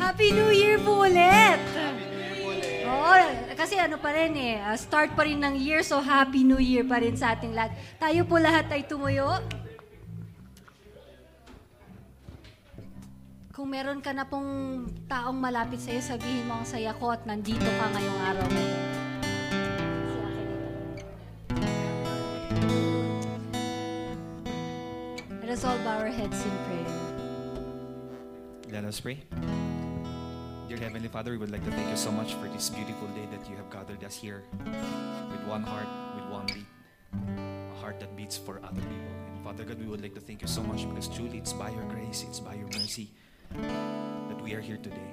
Happy New Year po ulit! Oo, kasi ano pa rin eh, uh, start pa rin ng year, so Happy New Year pa rin sa ating lahat. Tayo po lahat ay tumuyo. Kung meron ka na pong taong malapit sa'yo, sabihin mo ang saya ko at nandito ka ngayong araw. Let us all bow our heads in prayer. Let us pray. Dear Heavenly Father, we would like to thank you so much for this beautiful day that you have gathered us here with one heart, with one beat, a heart that beats for other people. And Father God, we would like to thank you so much because truly it's by your grace, it's by your mercy that we are here today.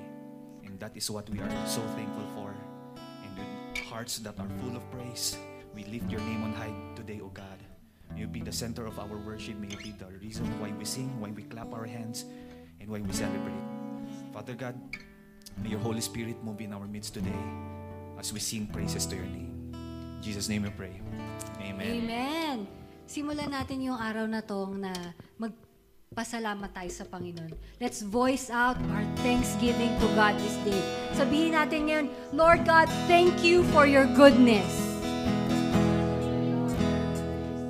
And that is what we are so thankful for. And with hearts that are full of praise, we lift your name on high today, O God. May you be the center of our worship. May you be the reason why we sing, why we clap our hands, and why we celebrate. Father God, may your Holy Spirit move in our midst today as we sing praises to your name. In Jesus' name we pray. Amen. Amen. Simulan natin yung araw na tong na magpasalamat tayo sa Panginoon. Let's voice out our thanksgiving to God this day. Sabihin natin ngayon, Lord God, thank you for your goodness.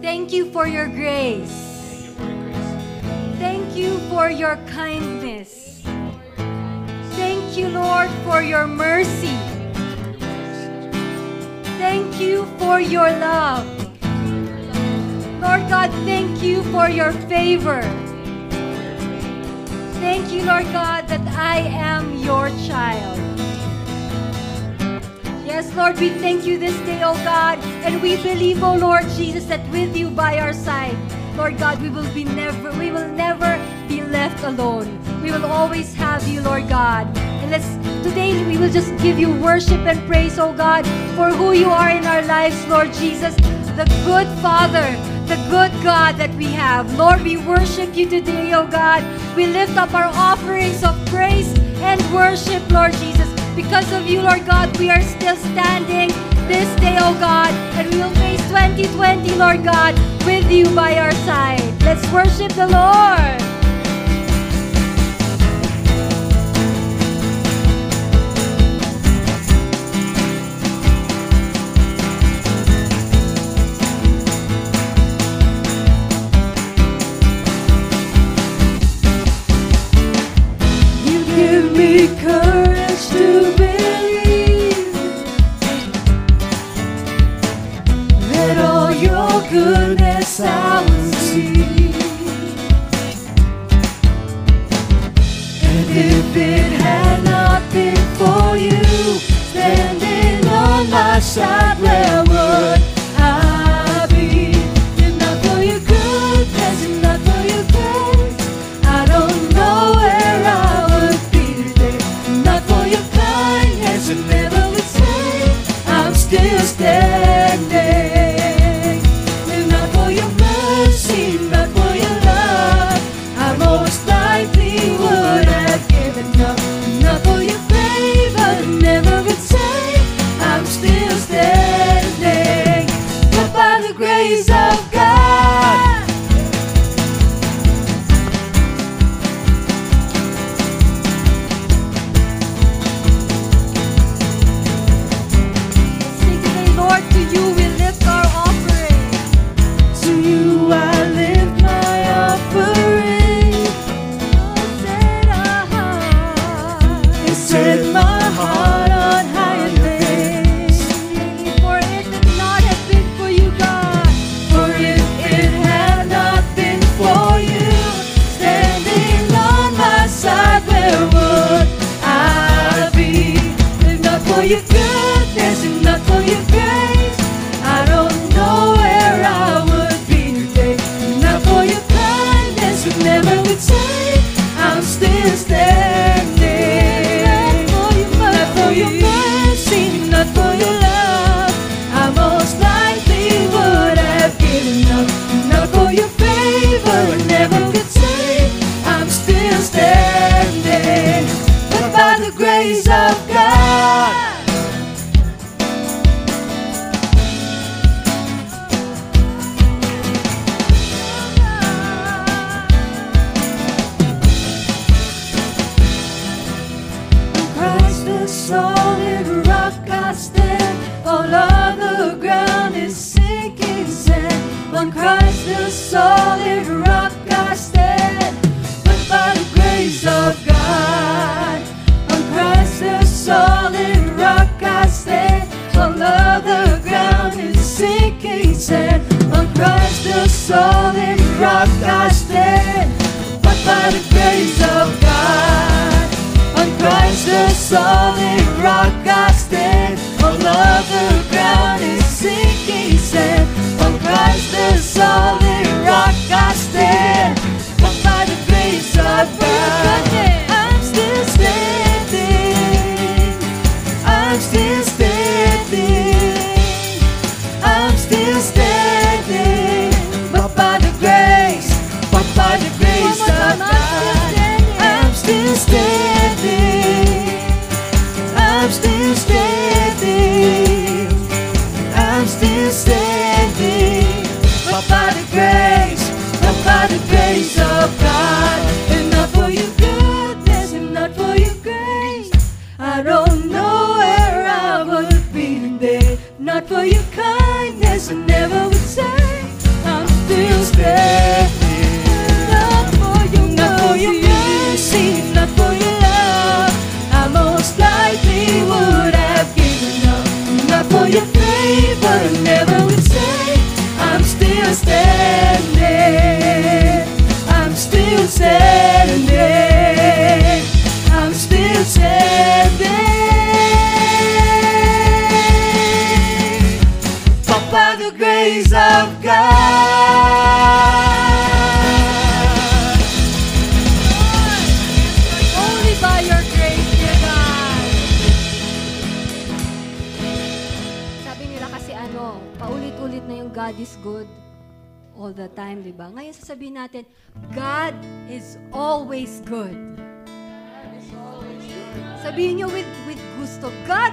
Thank you for your grace. Thank you for your kindness. Thank you, Lord, for your mercy. Thank you for your love. Lord God, thank you for your favor. Thank you, Lord God, that I am your child. Yes, Lord, we thank you this day, oh God, and we believe, oh Lord Jesus, that with you by our side, Lord God, we will be never, we will never be left alone. We will always have you, Lord God. And let's today we will just give you worship and praise, oh God, for who you are in our lives, Lord Jesus, the good Father, the good God that we have. Lord, we worship you today, oh God. We lift up our offerings of praise and worship, Lord Jesus. Because of you, Lord God, we are still standing this day, oh God, and we will 2020, Lord God, with you by our side. Let's worship the Lord.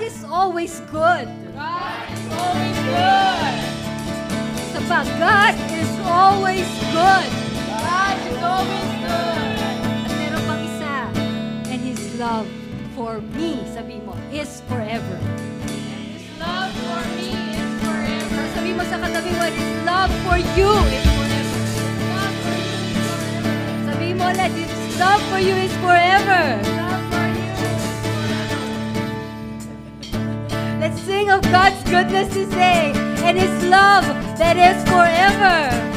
is always good. God is always good. Sabag, God is always good. God is always good. At meron pang isa, and His love for me, sabi mo, is forever. His love for me is forever. Sabi mo sa katabi mo, His love for you is forever. Sabi mo, let His love for you is forever. sing of God's goodness today and His love that is forever.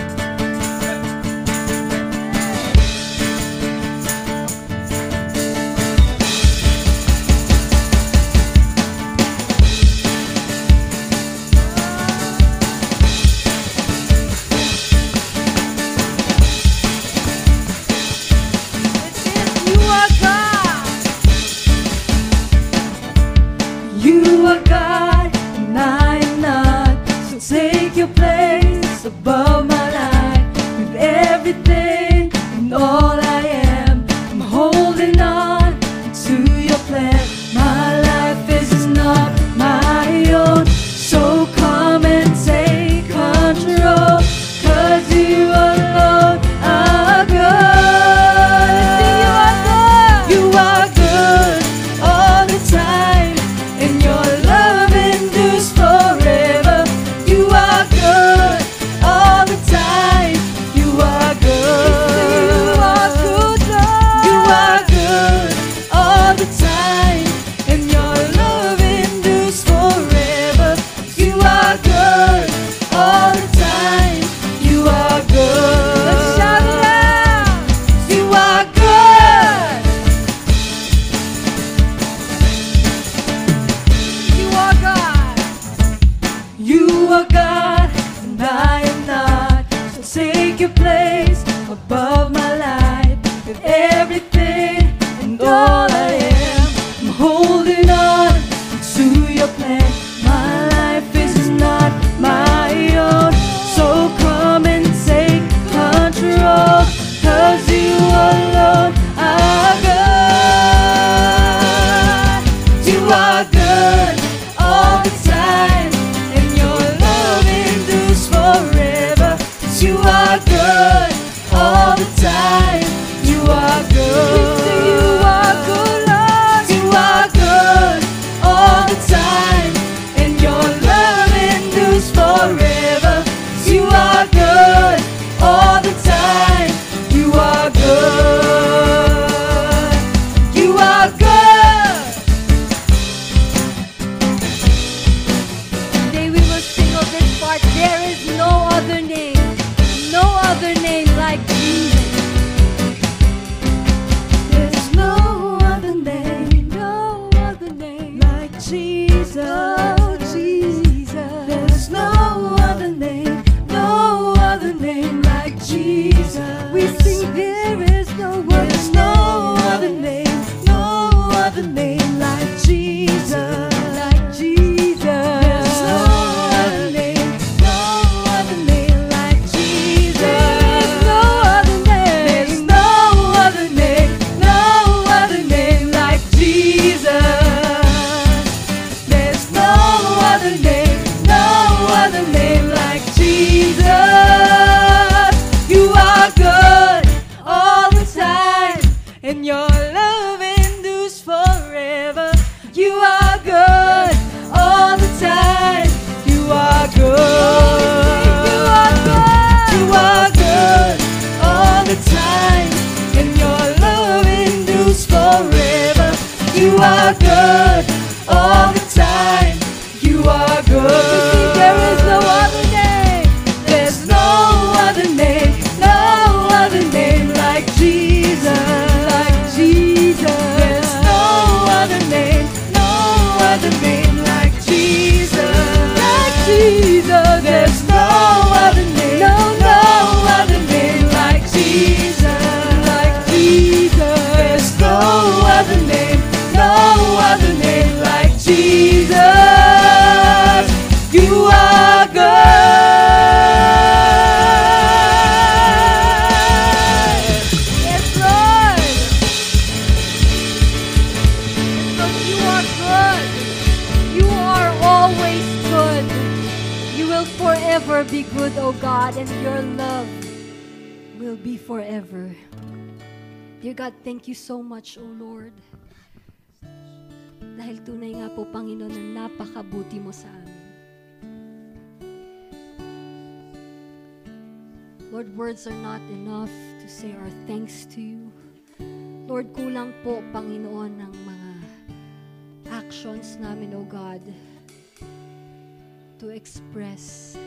express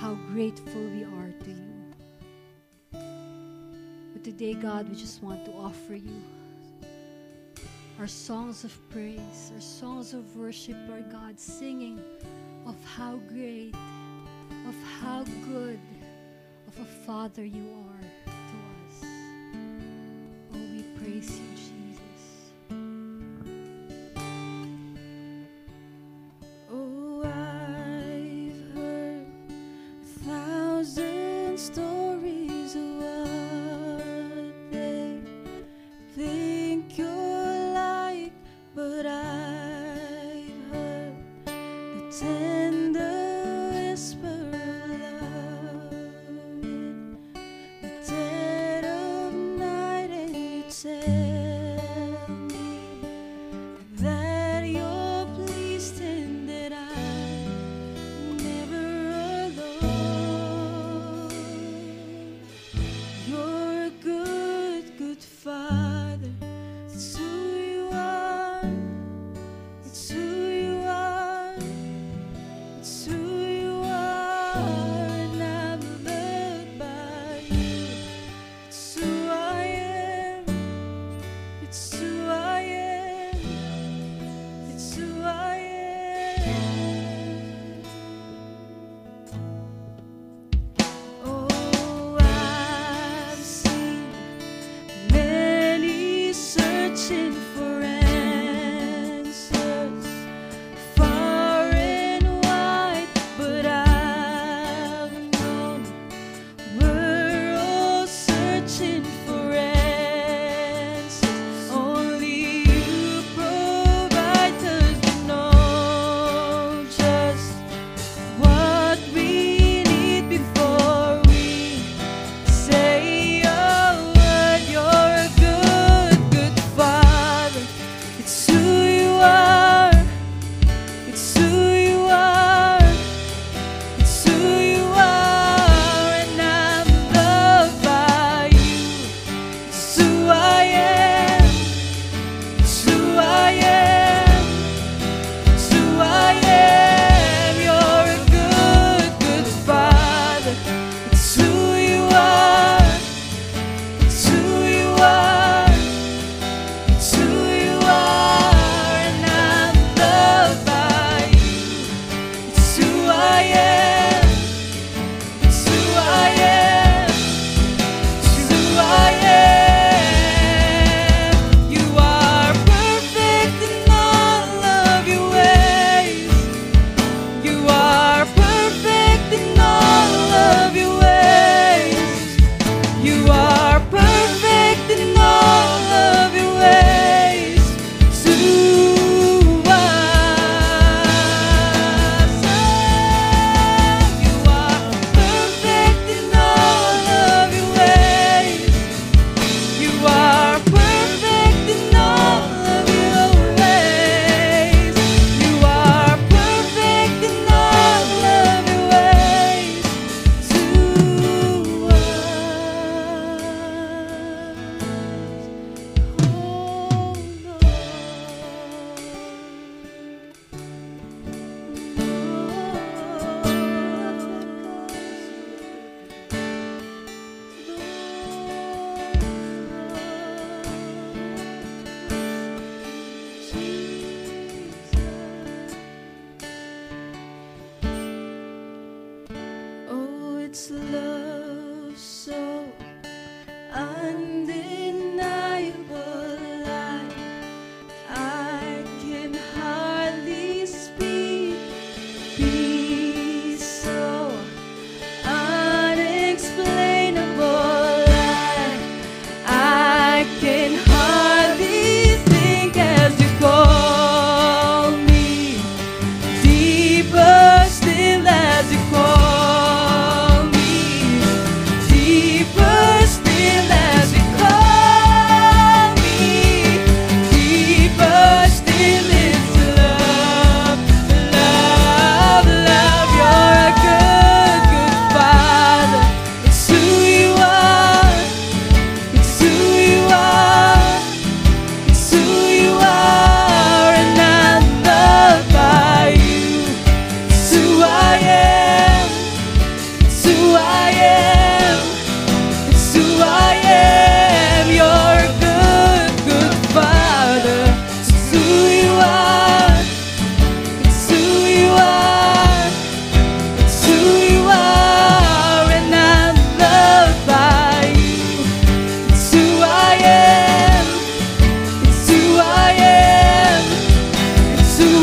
how grateful we are to you. But today, God, we just want to offer you our songs of praise, our songs of worship, our God, singing of how great, of how good of a Father you are to us. Oh, we praise you. but I've heard the tale.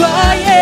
quiet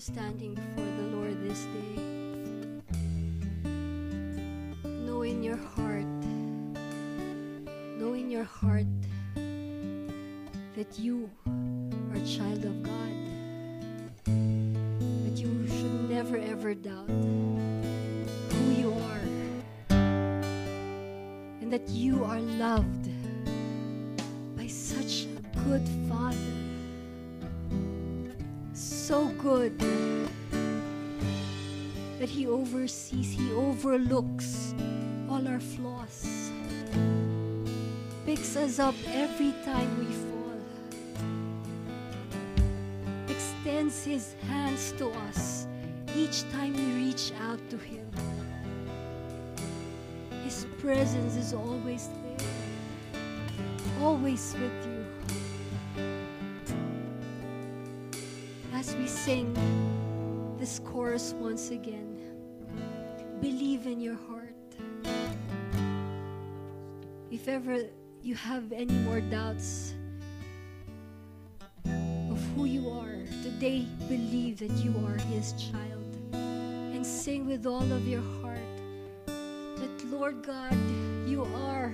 We're standing before the Lord this day, know in your heart, know in your heart that you are a child of God. That you should never ever doubt who you are. And that you are loved that He oversees, He overlooks all our flaws, picks us up every time we fall, extends His hands to us each time we reach out to Him. His presence is always there, always with you. As we sing this chorus once again, your heart. If ever you have any more doubts of who you are, today believe that you are His child and sing with all of your heart that, Lord God, you are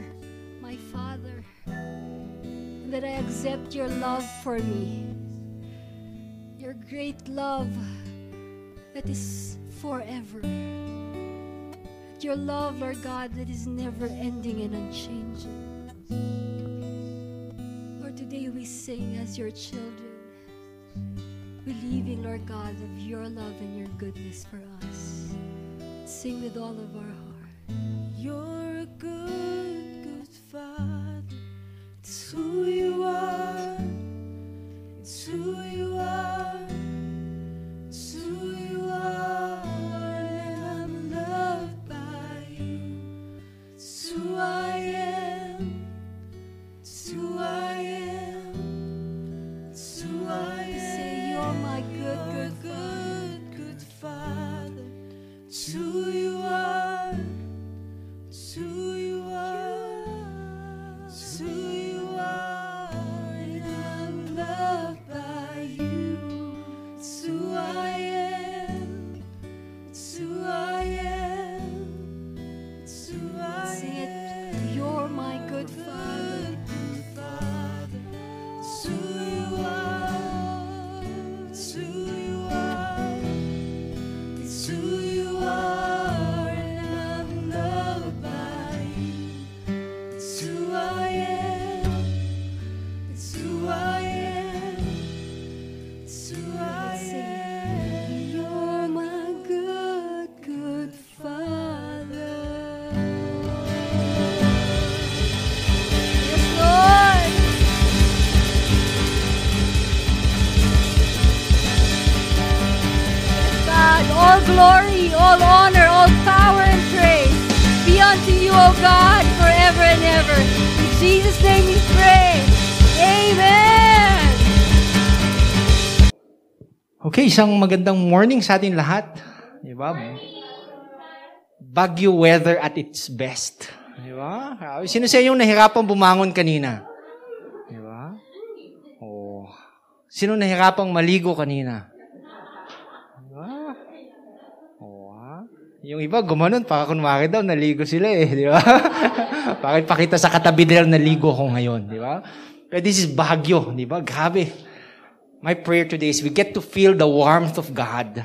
my Father, and that I accept your love for me, your great love that is forever. Your love, Lord God, that is never ending and unchanging. Lord, today we sing as your children, believing, Lord God, of your love and your goodness for us. Sing with all of our heart. You're a good, good father. It's who you are. It's who Isang magandang morning sa atin lahat. Di ba? Bagyo weather at its best. Di ba? Sino sa inyong nahirapang bumangon kanina? Di ba? Oh. Sino nahirapang maligo kanina? Di ba? Oh, ah. Yung iba, gumanon, para kunwari daw, naligo sila eh, di ba? Bakit pakita sa katabi nila, naligo ko ngayon, di ba? Pero this is Baguio, di ba? Grabe. My prayer today is we get to feel the warmth of God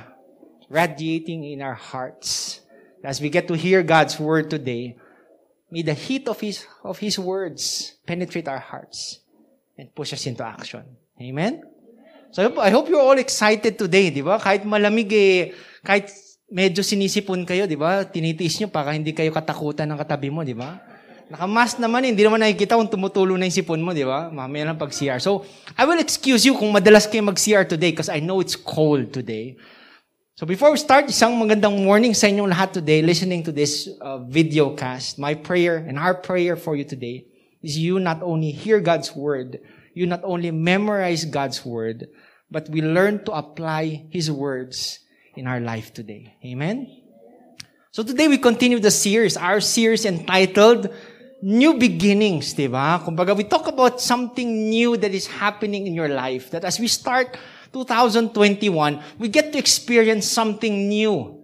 radiating in our hearts. As we get to hear God's word today, may the heat of His, of His words penetrate our hearts and push us into action. Amen? So I hope, you're all excited today, di ba? Kahit malamig eh, kahit medyo sinisipon kayo, di ba? Tinitiis nyo para hindi kayo katakutan ng katabi mo, di ba? Nakamask naman, eh, hindi naman nakikita kung tumutulo na yung sipon mo, di ba? Mamaya lang pag CR. So, I will excuse you kung madalas kayo mag-CR today because I know it's cold today. So before we start, isang magandang morning sa inyong lahat today listening to this uh, video cast. My prayer and our prayer for you today is you not only hear God's word, you not only memorize God's word, but we learn to apply His words in our life today. Amen? So today we continue the series, our series entitled new beginnings, di ba? Kumbaga, we talk about something new that is happening in your life. That as we start 2021, we get to experience something new.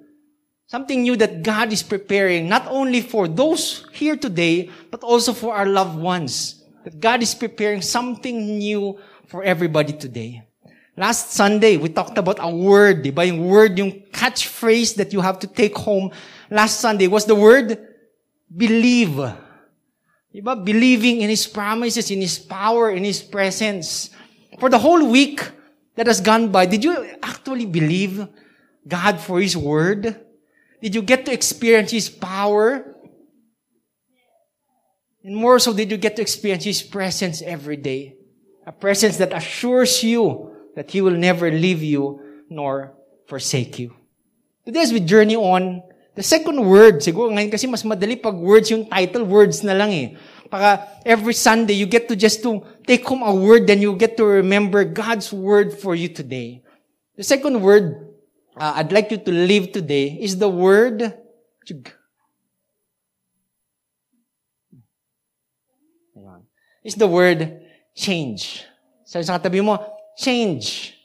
Something new that God is preparing, not only for those here today, but also for our loved ones. That God is preparing something new for everybody today. Last Sunday, we talked about a word, di ba? Yung word, yung catchphrase that you have to take home last Sunday was the word believe. Di ba? Believing in His promises, in His power, in His presence. For the whole week that has gone by, did you actually believe God for His word? Did you get to experience His power? And more so, did you get to experience His presence every day? A presence that assures you that He will never leave you nor forsake you. Today, as we journey on, the second word, siguro ngayon kasi mas madali pag words yung title, words na lang eh. Para every Sunday, you get to just to take home a word, then you get to remember God's word for you today. The second word uh, I'd like you to live today is the word is the word change. Sabi sa katabi mo, change.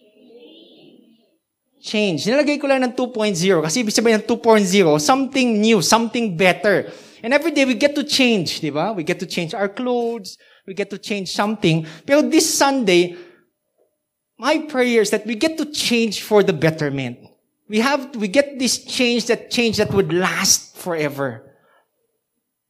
Change. Nilagay ko lang ng 2.0 kasi ibig sabihin ng 2.0, something new, something better. And every day we get to change, di ba? We get to change our clothes, we get to change something. Pero this Sunday, my prayer is that we get to change for the betterment. We have, we get this change, that change that would last forever.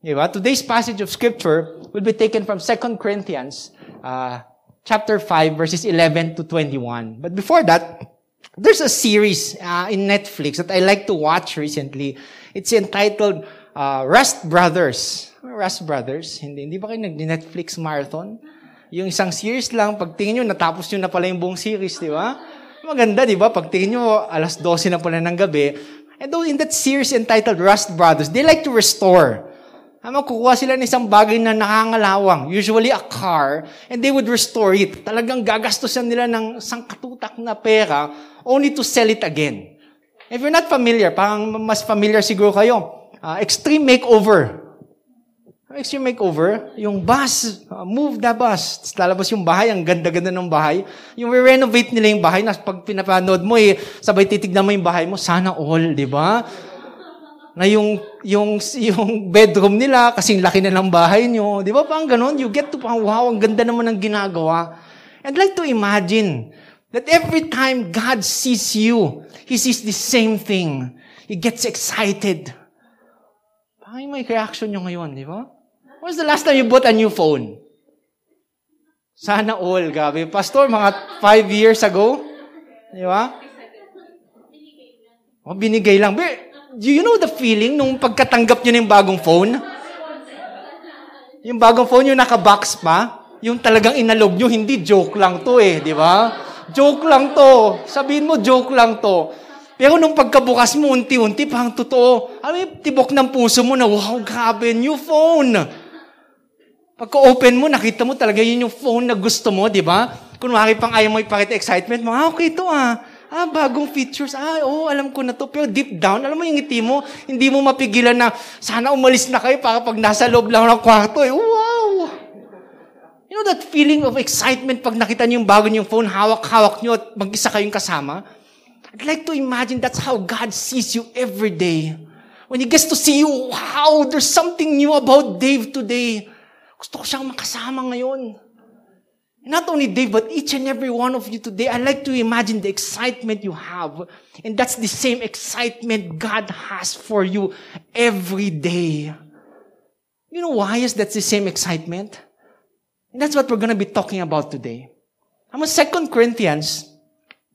Diba? Today's passage of scripture will be taken from 2 Corinthians, uh, chapter 5, verses 11 to 21. But before that, there's a series uh, in Netflix that I like to watch recently. It's entitled uh, Rust Brothers. Rust Brothers? Hindi, hindi ba kayo nag-Netflix marathon? Yung isang series lang, pagtingin nyo, natapos nyo na pala yung buong series, di ba? Maganda, di ba? Pagtingin nyo, alas 12 na pala ng gabi. And though in that series entitled Rust Brothers, they like to restore. Ano, kukuha sila ng isang bagay na nakangalawang, usually a car, and they would restore it. Talagang gagastusan nila ng isang katutak na pera only to sell it again. If you're not familiar, parang mas familiar siguro kayo, uh, extreme makeover. Extreme makeover, yung bus, uh, move the bus. Tapos lalabas yung bahay, ang ganda-ganda ng bahay. Yung re-renovate nila yung bahay, na pag pinapanood mo, eh, sabay titignan mo yung bahay mo, sana all, di ba? Na yung, yung, yung bedroom nila, kasing laki na ng bahay nyo. Di ba pang ganun? You get to, pang, wow, ang ganda naman ng ginagawa. I'd like to imagine that every time God sees you, He sees the same thing. He gets excited. Bakit may reaction nyo ngayon, di ba? When was the last time you bought a new phone? Sana all, gabi. Pastor, mga five years ago? Di ba? O, binigay lang. But, do you know the feeling nung pagkatanggap nyo ng bagong phone? Yung bagong phone yung naka-box pa, yung talagang inalog nyo, hindi joke lang to eh, di ba? Joke lang to. Sabihin mo, joke lang to. Pero nung pagkabukas mo, unti-unti, parang totoo. Yung tibok ng puso mo na, wow, grabe, new phone. Pagka-open mo, nakita mo talaga yun yung phone na gusto mo, di ba? Kunwari pang ayaw mo ipakita excitement mo, ah, okay to ah Ah, bagong features. Ah, oh, alam ko na to. Pero deep down, alam mo yung ngiti mo, hindi mo mapigilan na sana umalis na kayo para pag nasa loob lang ng kwarto. Eh, wow! You know that feeling of excitement pag nakita niyo yung bago niyong phone, hawak-hawak niyo at mag-isa kayong kasama? I'd like to imagine that's how God sees you every day. When He gets to see you, wow, there's something new about Dave today. Gusto ko siyang makasama ngayon. Not only Dave, but each and every one of you today, I like to imagine the excitement you have. And that's the same excitement God has for you every day. You know why is that the same excitement? And that's what we're going to be talking about today. I'm on 2 Corinthians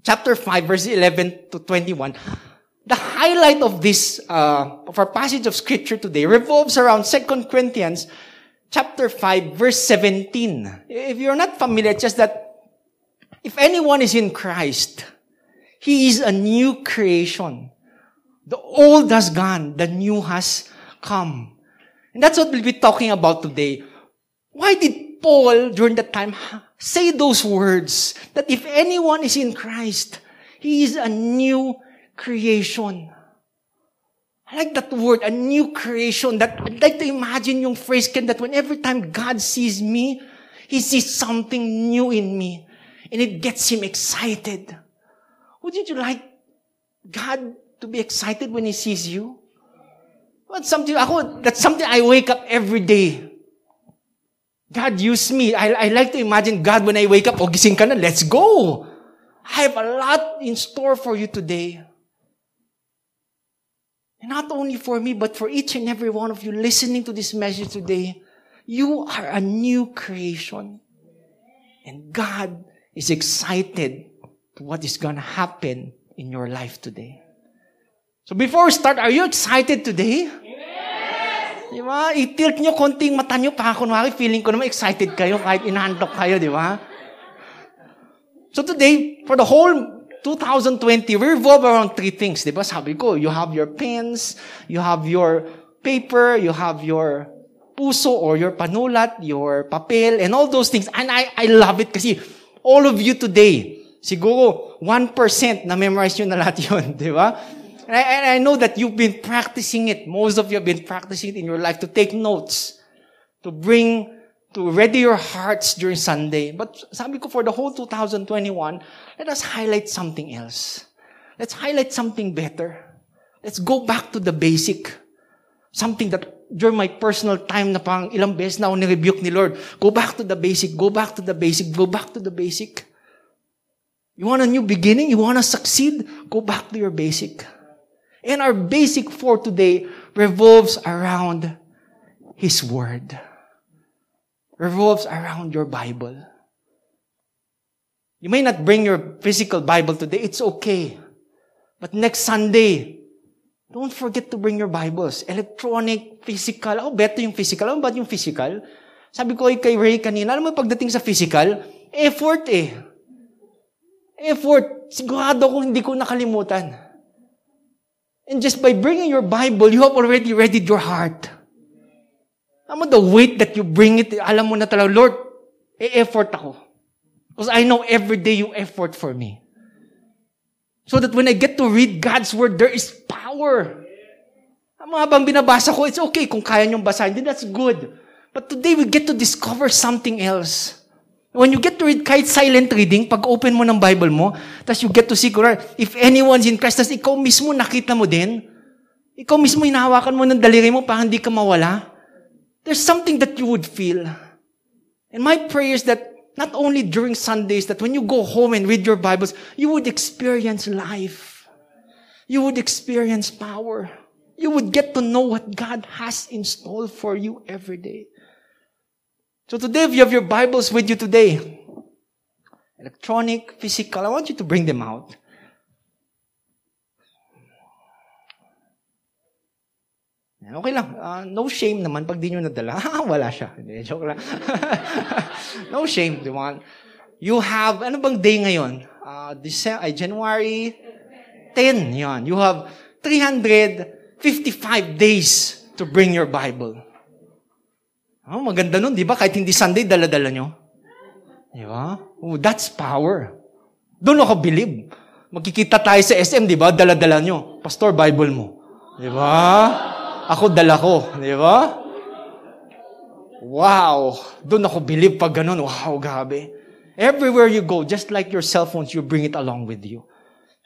chapter 5, verse 11 to 21. The highlight of this, uh, of our passage of scripture today revolves around 2 Corinthians chapter 5, verse 17. If you're not familiar, it's just that if anyone is in Christ, he is a new creation. The old has gone, the new has come. And that's what we'll be talking about today. Why did Paul, during that time, say those words? That if anyone is in Christ, he is a new creation. I like that word, a new creation. That I'd like to imagine yung phrase Ken, that when every time God sees me, He sees something new in me. And it gets Him excited. Wouldn't you like God to be excited when He sees you? That's something, ako, that's something I wake up every day. God use me. I, I like to imagine God when I wake up, o gising ka na, let's go. I have a lot in store for you today. And not only for me, but for each and every one of you listening to this message today. You are a new creation. And God is excited to what is going to happen in your life today. So before we start, are you excited today? Yes! Di ba? I-tilt nyo konting mata nyo pa. Kunwari, feeling ko naman excited kayo kahit inaantok kayo, di ba? So today, for the whole 2020, we revolve around three things. Di ba? Sabi ko, you have your pens, you have your paper, you have your puso or your panulat, your papel, and all those things. And I, I love it kasi all of you today, siguro 1% na memorize nyo na lahat yun, di ba? And I, and I know that you've been practicing it. Most of you have been practicing it in your life to take notes, to bring, to ready your hearts during Sunday. But sabi ko, for the whole 2021, let us highlight something else. Let's highlight something better. Let's go back to the basic. Something that during my personal time na pang ilang beses na ako ni-rebuke ni Lord. Go back to the basic. Go back to the basic. Go back to the basic. You want a new beginning? You want to succeed? Go back to your basic. And our basic for today revolves around His Word. Revolves around your Bible. You may not bring your physical Bible today. It's okay. But next Sunday, don't forget to bring your Bibles. Electronic, physical. Ako, better yung physical. Ano ba yung physical? Sabi ko kay Ray kanina, alam mo pagdating sa physical, effort eh. Effort. Sigurado ko hindi ko nakalimutan. And just by bringing your Bible, you have already readied your heart. Alam mo, the weight that you bring it, alam mo na talaga, Lord, e-effort ako. Because I know every day you effort for me. So that when I get to read God's Word, there is power. Ang mga bang binabasa ko, it's okay kung kaya niyong basahin. Then that's good. But today we get to discover something else. When you get to read kahit silent reading, pag open mo ng Bible mo, tapos you get to see, if anyone's in Christ, tapos ikaw mismo nakita mo din, ikaw mismo hinahawakan mo ng daliri mo para hindi ka mawala, there's something that you would feel. And my prayer is that not only during Sundays, that when you go home and read your Bibles, you would experience life. You would experience power. You would get to know what God has in store for you every day. So today, if you have your Bibles with you today, electronic, physical, I want you to bring them out. Okay lang. Uh, no shame naman pag di nyo nadala. Wala siya. Hindi, joke lang. no shame. Di ba? You have, ano bang day ngayon? Uh, December, ay, January 10. Yan. You have 355 days to bring your Bible. Oh, maganda nun, di ba? Kahit hindi Sunday, dala-dala nyo. Di ba? Oh, that's power. Doon ako believe. Magkikita tayo sa SM, di ba? Dala-dala nyo. Pastor, Bible mo. Di ba? Ako dala ko. Di ba? Wow. Doon ako believe pag ganun. Wow, gabi. Everywhere you go, just like your cell phones, you bring it along with you.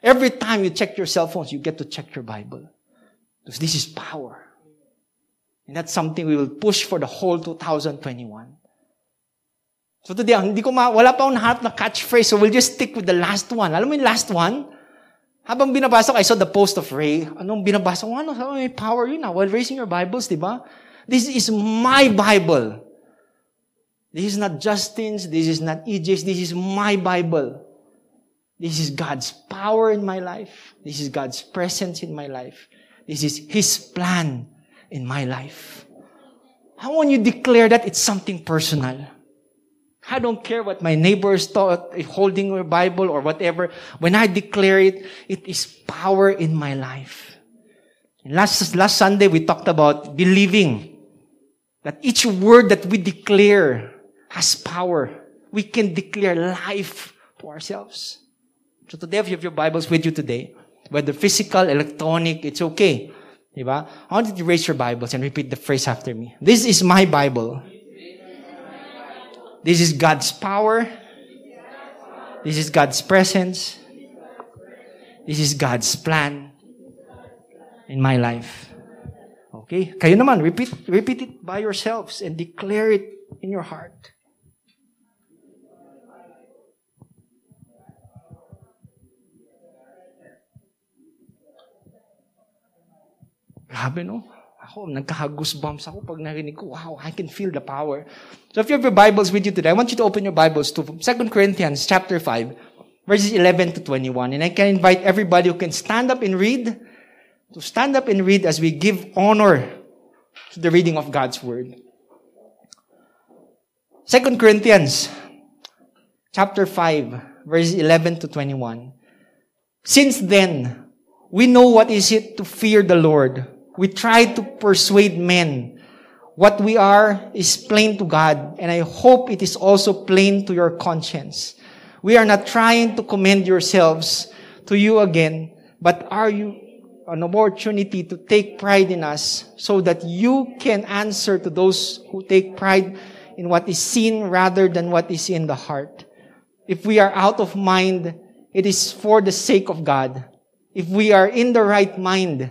Every time you check your cell phones, you get to check your Bible. Because this is power. And that's something we will push for the whole 2021. So today, hindi ko ma, wala pa akong nahanap na catchphrase, so we'll just stick with the last one. Alam mo yung last one? Habang binabasa ko, I saw the post of Ray. Anong binabasa ko? Ano? May power yun na. While raising your Bibles, di ba? This is my Bible. This is not Justin's. This is not EJ's. This is my Bible. This is God's power in my life. This is God's presence in my life. This is His plan in my life. How when you declare that it's something personal? I don't care what my neighbors thought, eh, holding your Bible or whatever. When I declare it, it is power in my life. Last, last Sunday, we talked about believing that each word that we declare has power. We can declare life to ourselves. So today, if you have your Bibles with you today, whether physical, electronic, it's okay. Diba? I want you to raise your Bibles and repeat the phrase after me. This is my Bible. This is God's power. This is God's presence. This is God's plan in my life. Okay? Kayo naman, repeat, repeat it by yourselves and declare it in your heart. Grabe, no? Ako, nagkaka-goosebumps ako pag narinig ko, wow, I can feel the power. So if you have your Bibles with you today, I want you to open your Bibles to 2 Corinthians chapter 5, verses 11 to 21. And I can invite everybody who can stand up and read, to stand up and read as we give honor to the reading of God's Word. 2 Corinthians chapter 5, verses 11 to 21. Since then, we know what is it to fear the Lord we try to persuade men. What we are is plain to God, and I hope it is also plain to your conscience. We are not trying to commend yourselves to you again, but are you an opportunity to take pride in us so that you can answer to those who take pride in what is seen rather than what is in the heart. If we are out of mind, it is for the sake of God. If we are in the right mind,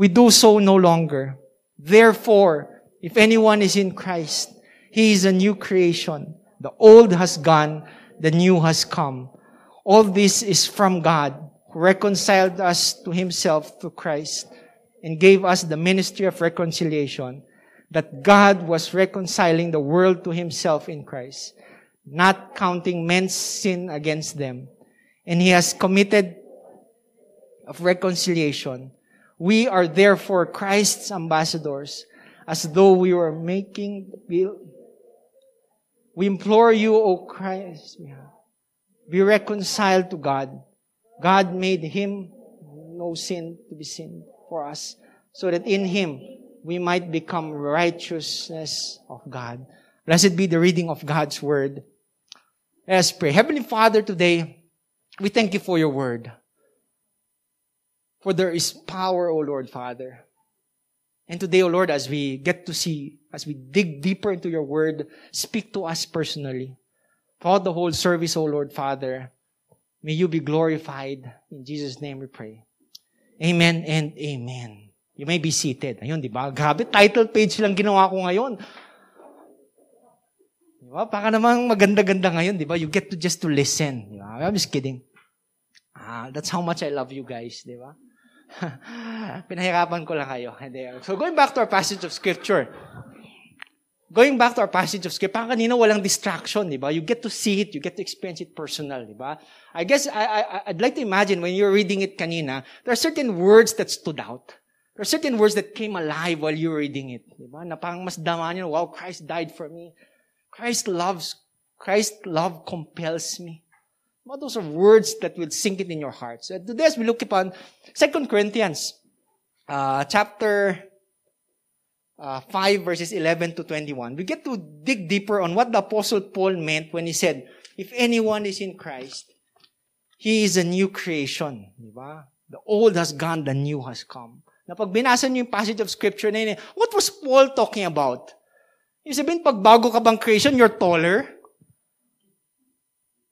we do so no longer. Therefore, if anyone is in Christ, he is a new creation. The old has gone, the new has come. All this is from God, who reconciled us to himself through Christ and gave us the ministry of reconciliation, that God was reconciling the world to himself in Christ, not counting men's sin against them. And he has committed of reconciliation we are therefore Christ's ambassadors, as though we were making. We implore you, O Christ, be reconciled to God. God made him no sin to be sin for us, so that in him we might become righteousness of God. Blessed be the reading of God's word. Let us pray. Heavenly Father, today, we thank you for your word. For there is power, O Lord Father. And today, O Lord, as we get to see, as we dig deeper into your word, speak to us personally. Throughout the whole service, O Lord Father, may you be glorified. In Jesus' name we pray. Amen and amen. You may be seated. Ayun, di ba? Grabe, title page lang ginawa ko ngayon. Di ba? Baka namang maganda-ganda ngayon, di ba? You get to just to listen. Di ba? I'm just kidding. Ah, that's how much I love you guys, di ba? Pinahirapan ko lang kayo. So going back to our passage of scripture. Going back to our passage of scripture, parang kanina walang distraction, di ba? You get to see it, you get to experience it personal, di ba? I guess I, I, I'd like to imagine when you're reading it kanina, there are certain words that stood out. There are certain words that came alive while you were reading it, di ba? Na parang mas dama nyo, wow, Christ died for me. Christ loves, Christ love compels me. Well, those are words that will sink it in your heart. So today as we look upon 2 Corinthians uh, chapter uh, 5 verses 11 to 21, we get to dig deeper on what the Apostle Paul meant when he said, if anyone is in Christ, he is a new creation. Diba? The old has gone, the new has come. Na pag binasa niyo yung passage of scripture na yun, what was Paul talking about? Yung sabihin, pag bago ka bang creation, you're taller,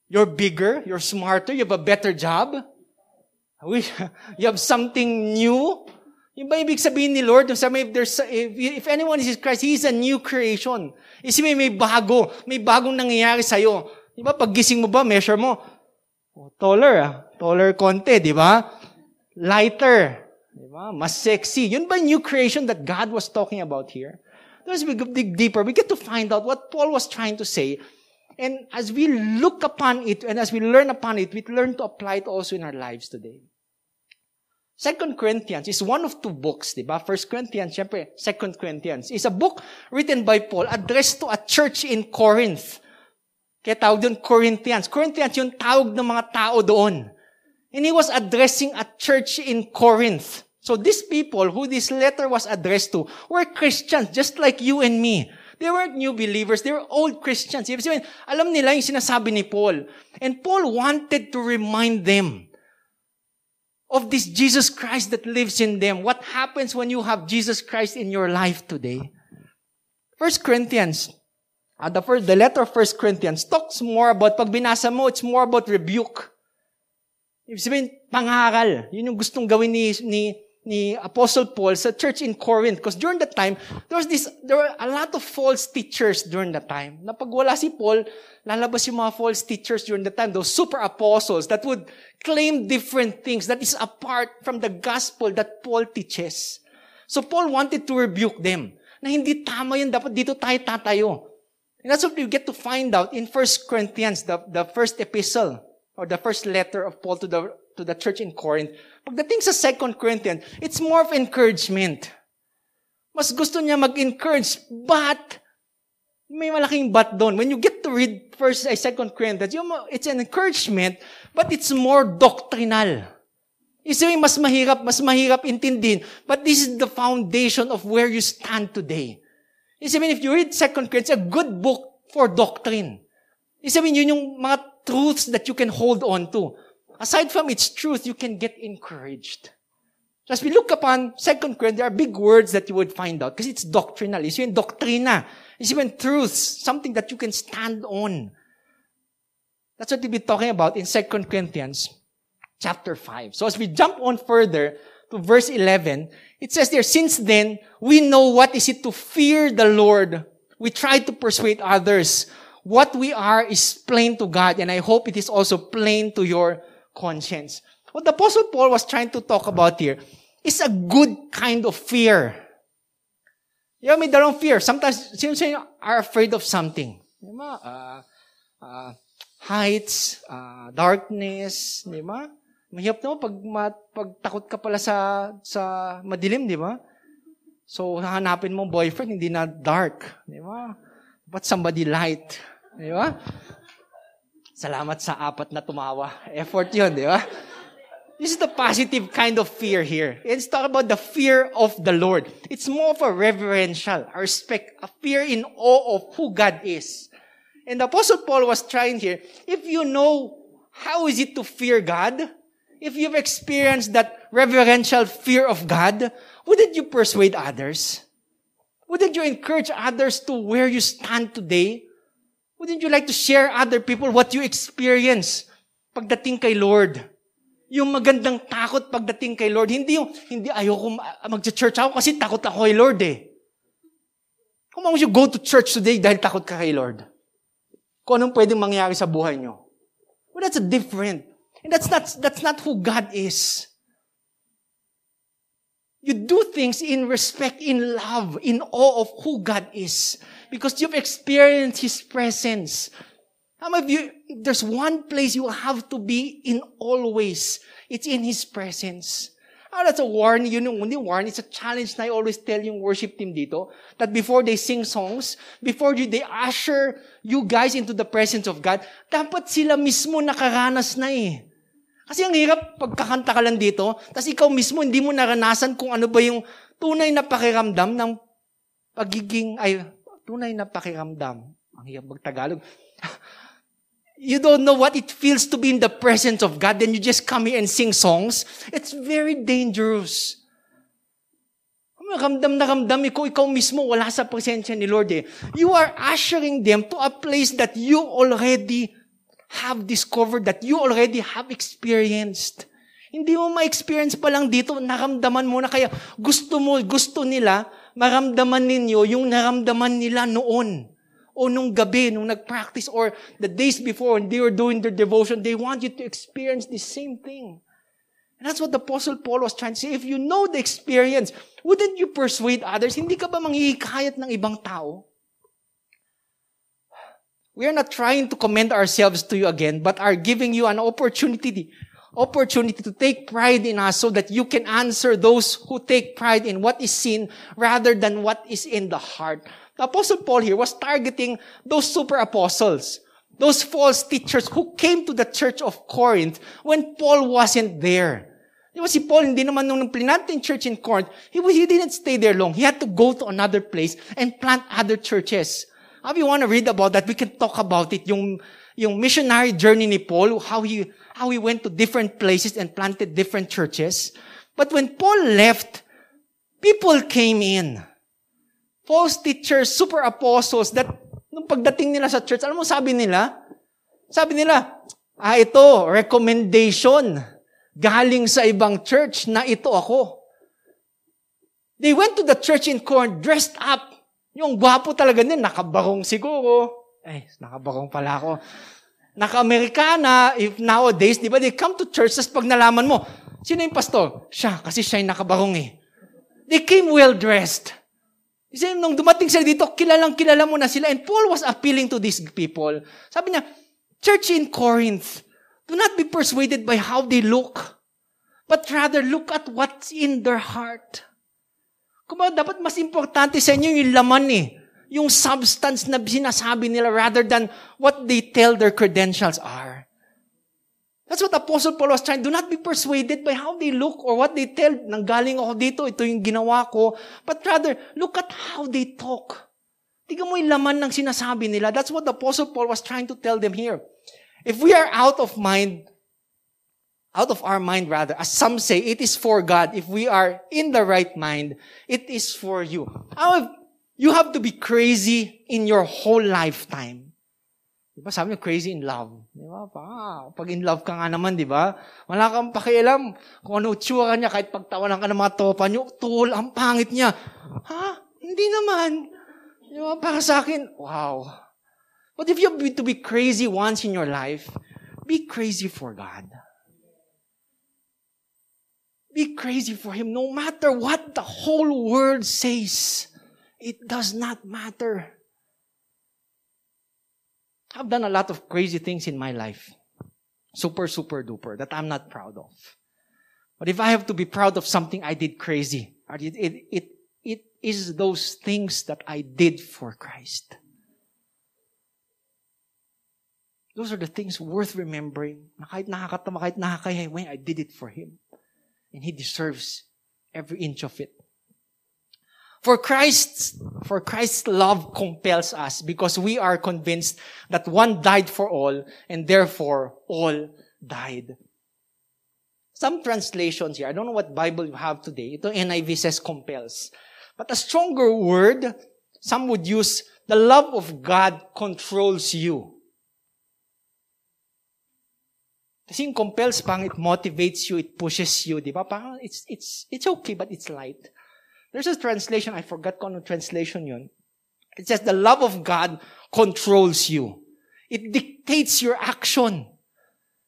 You're bigger, you're smarter, you have a better job. You have something new. Yung ba ibig sabihin ni Lord? Sabi, if, there's, if, if anyone is Christ, He is a new creation. Isipin may bago. May bagong nangyayari sa'yo. Di ba? Pag gising mo ba, measure mo. Oh, taller, ah. Taller konti, di ba? Lighter. Di ba? Mas sexy. Yun ba new creation that God was talking about here? As we dig deeper, we get to find out what Paul was trying to say and as we look upon it and as we learn upon it, we learn to apply it also in our lives today. Second Corinthians is one of two books, di ba? First Corinthians, syempre, Second Corinthians is a book written by Paul addressed to a church in Corinth. Kaya tawag doon Corinthians. Corinthians yung tawag ng mga tao doon. And he was addressing a church in Corinth. So these people who this letter was addressed to were Christians, just like you and me. They weren't new believers. They were old Christians. Ibig sabihin, alam nila yung sinasabi ni Paul. And Paul wanted to remind them of this Jesus Christ that lives in them. What happens when you have Jesus Christ in your life today? First Corinthians, uh, the, first, the letter of First Corinthians talks more about, pag binasa mo, it's more about rebuke. Ibig sabihin, pangaral. Yun yung gustong gawin ni, ni, ni Apostle Paul sa church in Corinth. Because during that time, there was this, there were a lot of false teachers during that time. Na pag wala si Paul, lalabas yung mga false teachers during that time, those super apostles that would claim different things that is apart from the gospel that Paul teaches. So Paul wanted to rebuke them na hindi tama yun, dapat dito tayo tatayo. And that's what you get to find out in 1 Corinthians, the, the first epistle, or the first letter of Paul to the, to the church in Corinth. Pagdating sa 2 Corinthians, it's more of encouragement. Mas gusto niya mag-encourage, but may malaking but doon. When you get to read first ay 2 Corinthians, yung, it's an encouragement, but it's more doctrinal. Isipin, mas mahirap, mas mahirap intindihin, but this is the foundation of where you stand today. Isipin, if you read 2 Corinthians, a good book for doctrine. Isipin, yun yung mga truths that you can hold on to aside from its truth, you can get encouraged. So as we look upon Second Corinthians, there are big words that you would find out because it's doctrinal. It's even doctrina. It's even truths, something that you can stand on. That's what we'll be talking about in Second Corinthians chapter 5. So as we jump on further to verse 11, it says there, since then, we know what is it to fear the Lord. We try to persuade others. What we are is plain to God, and I hope it is also plain to your conscience. What the Apostle Paul was trying to talk about here is a good kind of fear. You know, may dalawang fear. Sometimes, sino sa are afraid of something? Di ba? Uh, uh, heights, uh, darkness, di ba? Mahirap naman pag, ma, pag takot ka pala sa, sa madilim, di ba? So, hahanapin mo boyfriend, hindi na dark. Di ba? But somebody light. Di ba? Salamat sa apat na tumawa. Effort yun, di ba? This is the positive kind of fear here. It's talking about the fear of the Lord. It's more of a reverential, a respect, a fear in awe of who God is. And the Apostle Paul was trying here, if you know how is it to fear God, if you've experienced that reverential fear of God, wouldn't you persuade others? Wouldn't you encourage others to where you stand today? Wouldn't you like to share other people what you experience pagdating kay Lord? Yung magandang takot pagdating kay Lord. Hindi yung, hindi ayoko mag-church ako kasi takot ako kay Lord eh. Kung you go to church today dahil takot ka kay Lord. Kung anong pwedeng mangyari sa buhay nyo. Well, that's different. And that's not, that's not who God is. You do things in respect, in love, in awe of who God is because you've experienced His presence. Some of you, there's one place you have to be in always, it's in His presence. Oh, that's a warning. Yun yung hindi warning. It's a challenge na I always tell yung worship team dito that before they sing songs, before you, they usher you guys into the presence of God, dapat sila mismo nakaranas na eh. Kasi ang hirap pagkakanta ka lang dito, tapos ikaw mismo hindi mo naranasan kung ano ba yung tunay na pakiramdam ng pagiging, ay, tunay na pakiramdam. Ang hirap magtagalog. you don't know what it feels to be in the presence of God, then you just come here and sing songs. It's very dangerous. Ramdam na ramdam ikaw, ikaw mismo, wala sa presensya ni Lord eh. You are ushering them to a place that you already have discovered, that you already have experienced. Hindi mo ma-experience pa lang dito, naramdaman mo na kaya gusto mo, gusto nila, maramdaman ninyo yung naramdaman nila noon. O nung gabi, nung nag-practice, or the days before, when they were doing their devotion, they want you to experience the same thing. And that's what the Apostle Paul was trying to say. If you know the experience, wouldn't you persuade others? Hindi ka ba manghihikayat ng ibang tao? We are not trying to commend ourselves to you again, but are giving you an opportunity opportunity to take pride in us so that you can answer those who take pride in what is seen rather than what is in the heart. The Apostle Paul here was targeting those super apostles, those false teachers who came to the church of Corinth when Paul wasn't there. Di ba si Paul, hindi naman nung plinant yung church in Corinth, he, he didn't stay there long. He had to go to another place and plant other churches. If you want to read about that, we can talk about it. Yung, yung missionary journey ni Paul, how he, how he went to different places and planted different churches. But when Paul left, people came in. False teachers, super apostles, that nung pagdating nila sa church, alam mo sabi nila? Sabi nila, ah, ito, recommendation. Galing sa ibang church na ito ako. They went to the church in Corinth dressed up yung gwapo talaga din, nakabarong siguro. Eh, nakabarong pala ako. Naka-Amerikana, if nowadays, di ba, they come to church, tapos pag nalaman mo, sino yung pastor? Siya, kasi siya yung nakabarong eh. They came well-dressed. Kasi nung dumating sila dito, kilalang kilala mo na sila. And Paul was appealing to these people. Sabi niya, Church in Corinth, do not be persuaded by how they look, but rather look at what's in their heart. Kumbaga, dapat mas importante sa inyo yung laman eh. Yung substance na sinasabi nila rather than what they tell their credentials are. That's what Apostle Paul was trying. Do not be persuaded by how they look or what they tell. Nanggaling ako dito, ito yung ginawa ko. But rather, look at how they talk. Tingnan mo yung laman ng sinasabi nila. That's what Apostle Paul was trying to tell them here. If we are out of mind, out of our mind rather, as some say, it is for God. If we are in the right mind, it is for you. You have to be crazy in your whole lifetime. Di ba? Sabi niyo, crazy in love. Di ba? Pa, pag in love ka nga naman, di ba? Wala kang pakialam kung ano tsura niya kahit pagtawanan ka ng mga topa niyo, tol, ang pangit niya. Ha? Hindi naman. Di ba? Para sa akin, wow. But if you have to be crazy once in your life, be crazy for God. Be crazy for Him no matter what the whole world says. It does not matter. I've done a lot of crazy things in my life. Super, super duper that I'm not proud of. But if I have to be proud of something I did crazy, it, it, it, it is those things that I did for Christ. Those are the things worth remembering. Na kahit I did it for Him. And He deserves every inch of it. For Christ's, for Christ's love compels us because we are convinced that one died for all and therefore all died. Some translations here, I don't know what Bible you have today. Ito NIV says compels. But a stronger word, some would use the love of God controls you. Kasi yung compels, pang it motivates you, it pushes you, di ba? Parang it's, it's, it's okay, but it's light. There's a translation, I forgot kung ano translation yun. It says, the love of God controls you. It dictates your action.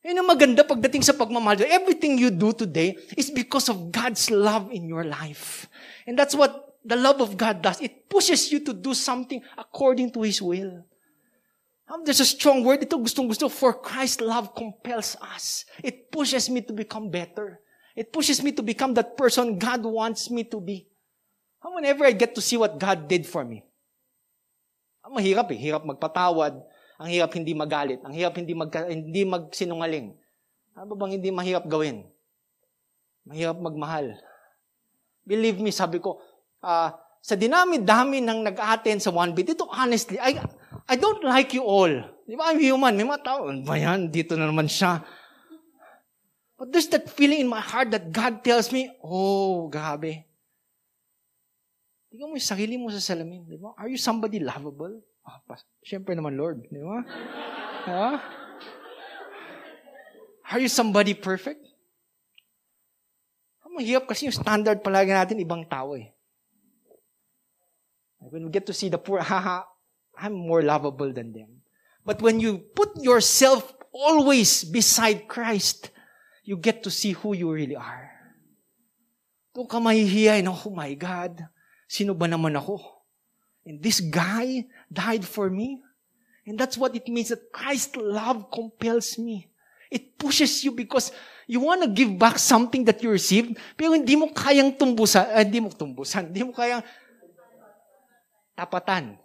Yun ang maganda pagdating sa pagmamahal. Everything you do today is because of God's love in your life. And that's what the love of God does. It pushes you to do something according to His will. There's a strong word. Ito gustong gusto. For Christ's love compels us. It pushes me to become better. It pushes me to become that person God wants me to be. Whenever I get to see what God did for me. Ang mahirap eh. Hirap magpatawad. Ang hirap hindi magalit. Ang hirap hindi, mag, hindi magsinungaling. Ano ba bang hindi mahirap gawin? Mahirap magmahal. Believe me, sabi ko, uh, sa dinami-dami ng nag-attend sa one bit, ito honestly, I, I don't like you all. Di ba? I'm human. May mga tao, ano ba? Dito na naman siya. But there's that feeling in my heart that God tells me, oh, grabe. Tingnan mo yung sarili mo sa salamin. Di ba? Are you somebody lovable? Ah, pas- Siyempre naman, Lord. Di ba? Ha? Are you somebody perfect? Ang mahirap kasi yung standard palagi natin ibang tao eh. When we get to see the poor, haha, I'm more lovable than them. But when you put yourself always beside Christ, you get to see who you really are. Doon ka mahihiya, oh my God, sino ba naman ako? And this guy died for me. And that's what it means that Christ's love compels me. It pushes you because you want to give back something that you received, pero hindi mo kayang tumbusan, uh, hindi mo tumbusan, hindi mo kayang tapatan.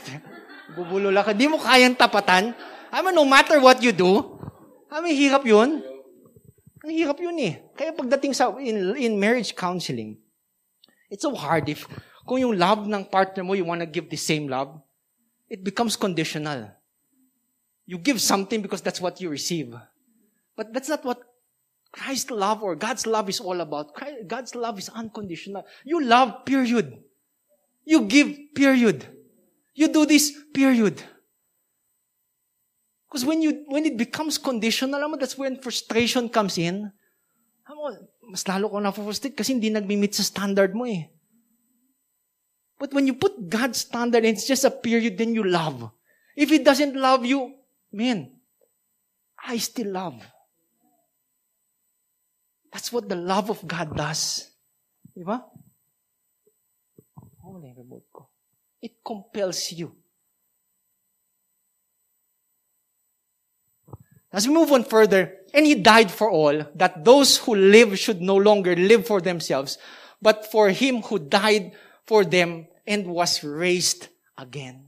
Bubulula ka, hindi mo kayang tapatan. I mean, no matter what you do, I mean, hirap yun. Ang hirap yun eh. Kaya pagdating sa, in, in marriage counseling, it's so hard if, kung yung love ng partner mo, you want to give the same love, it becomes conditional. You give something because that's what you receive. But that's not what Christ's love or God's love is all about. Christ, God's love is unconditional. You love, period. You give, period. You do this, period. Because when you when it becomes conditional, that's when frustration comes in. Alam mo, mas lalo ko na-frustrate kasi hindi nagmi-meet sa standard mo eh. But when you put God's standard and it's just a period, then you love. If He doesn't love you, man, I still love. That's what the love of God does. Di ba? Oh, remote ko. It compels you. As we move on further, and he died for all, that those who live should no longer live for themselves, but for him who died for them and was raised again.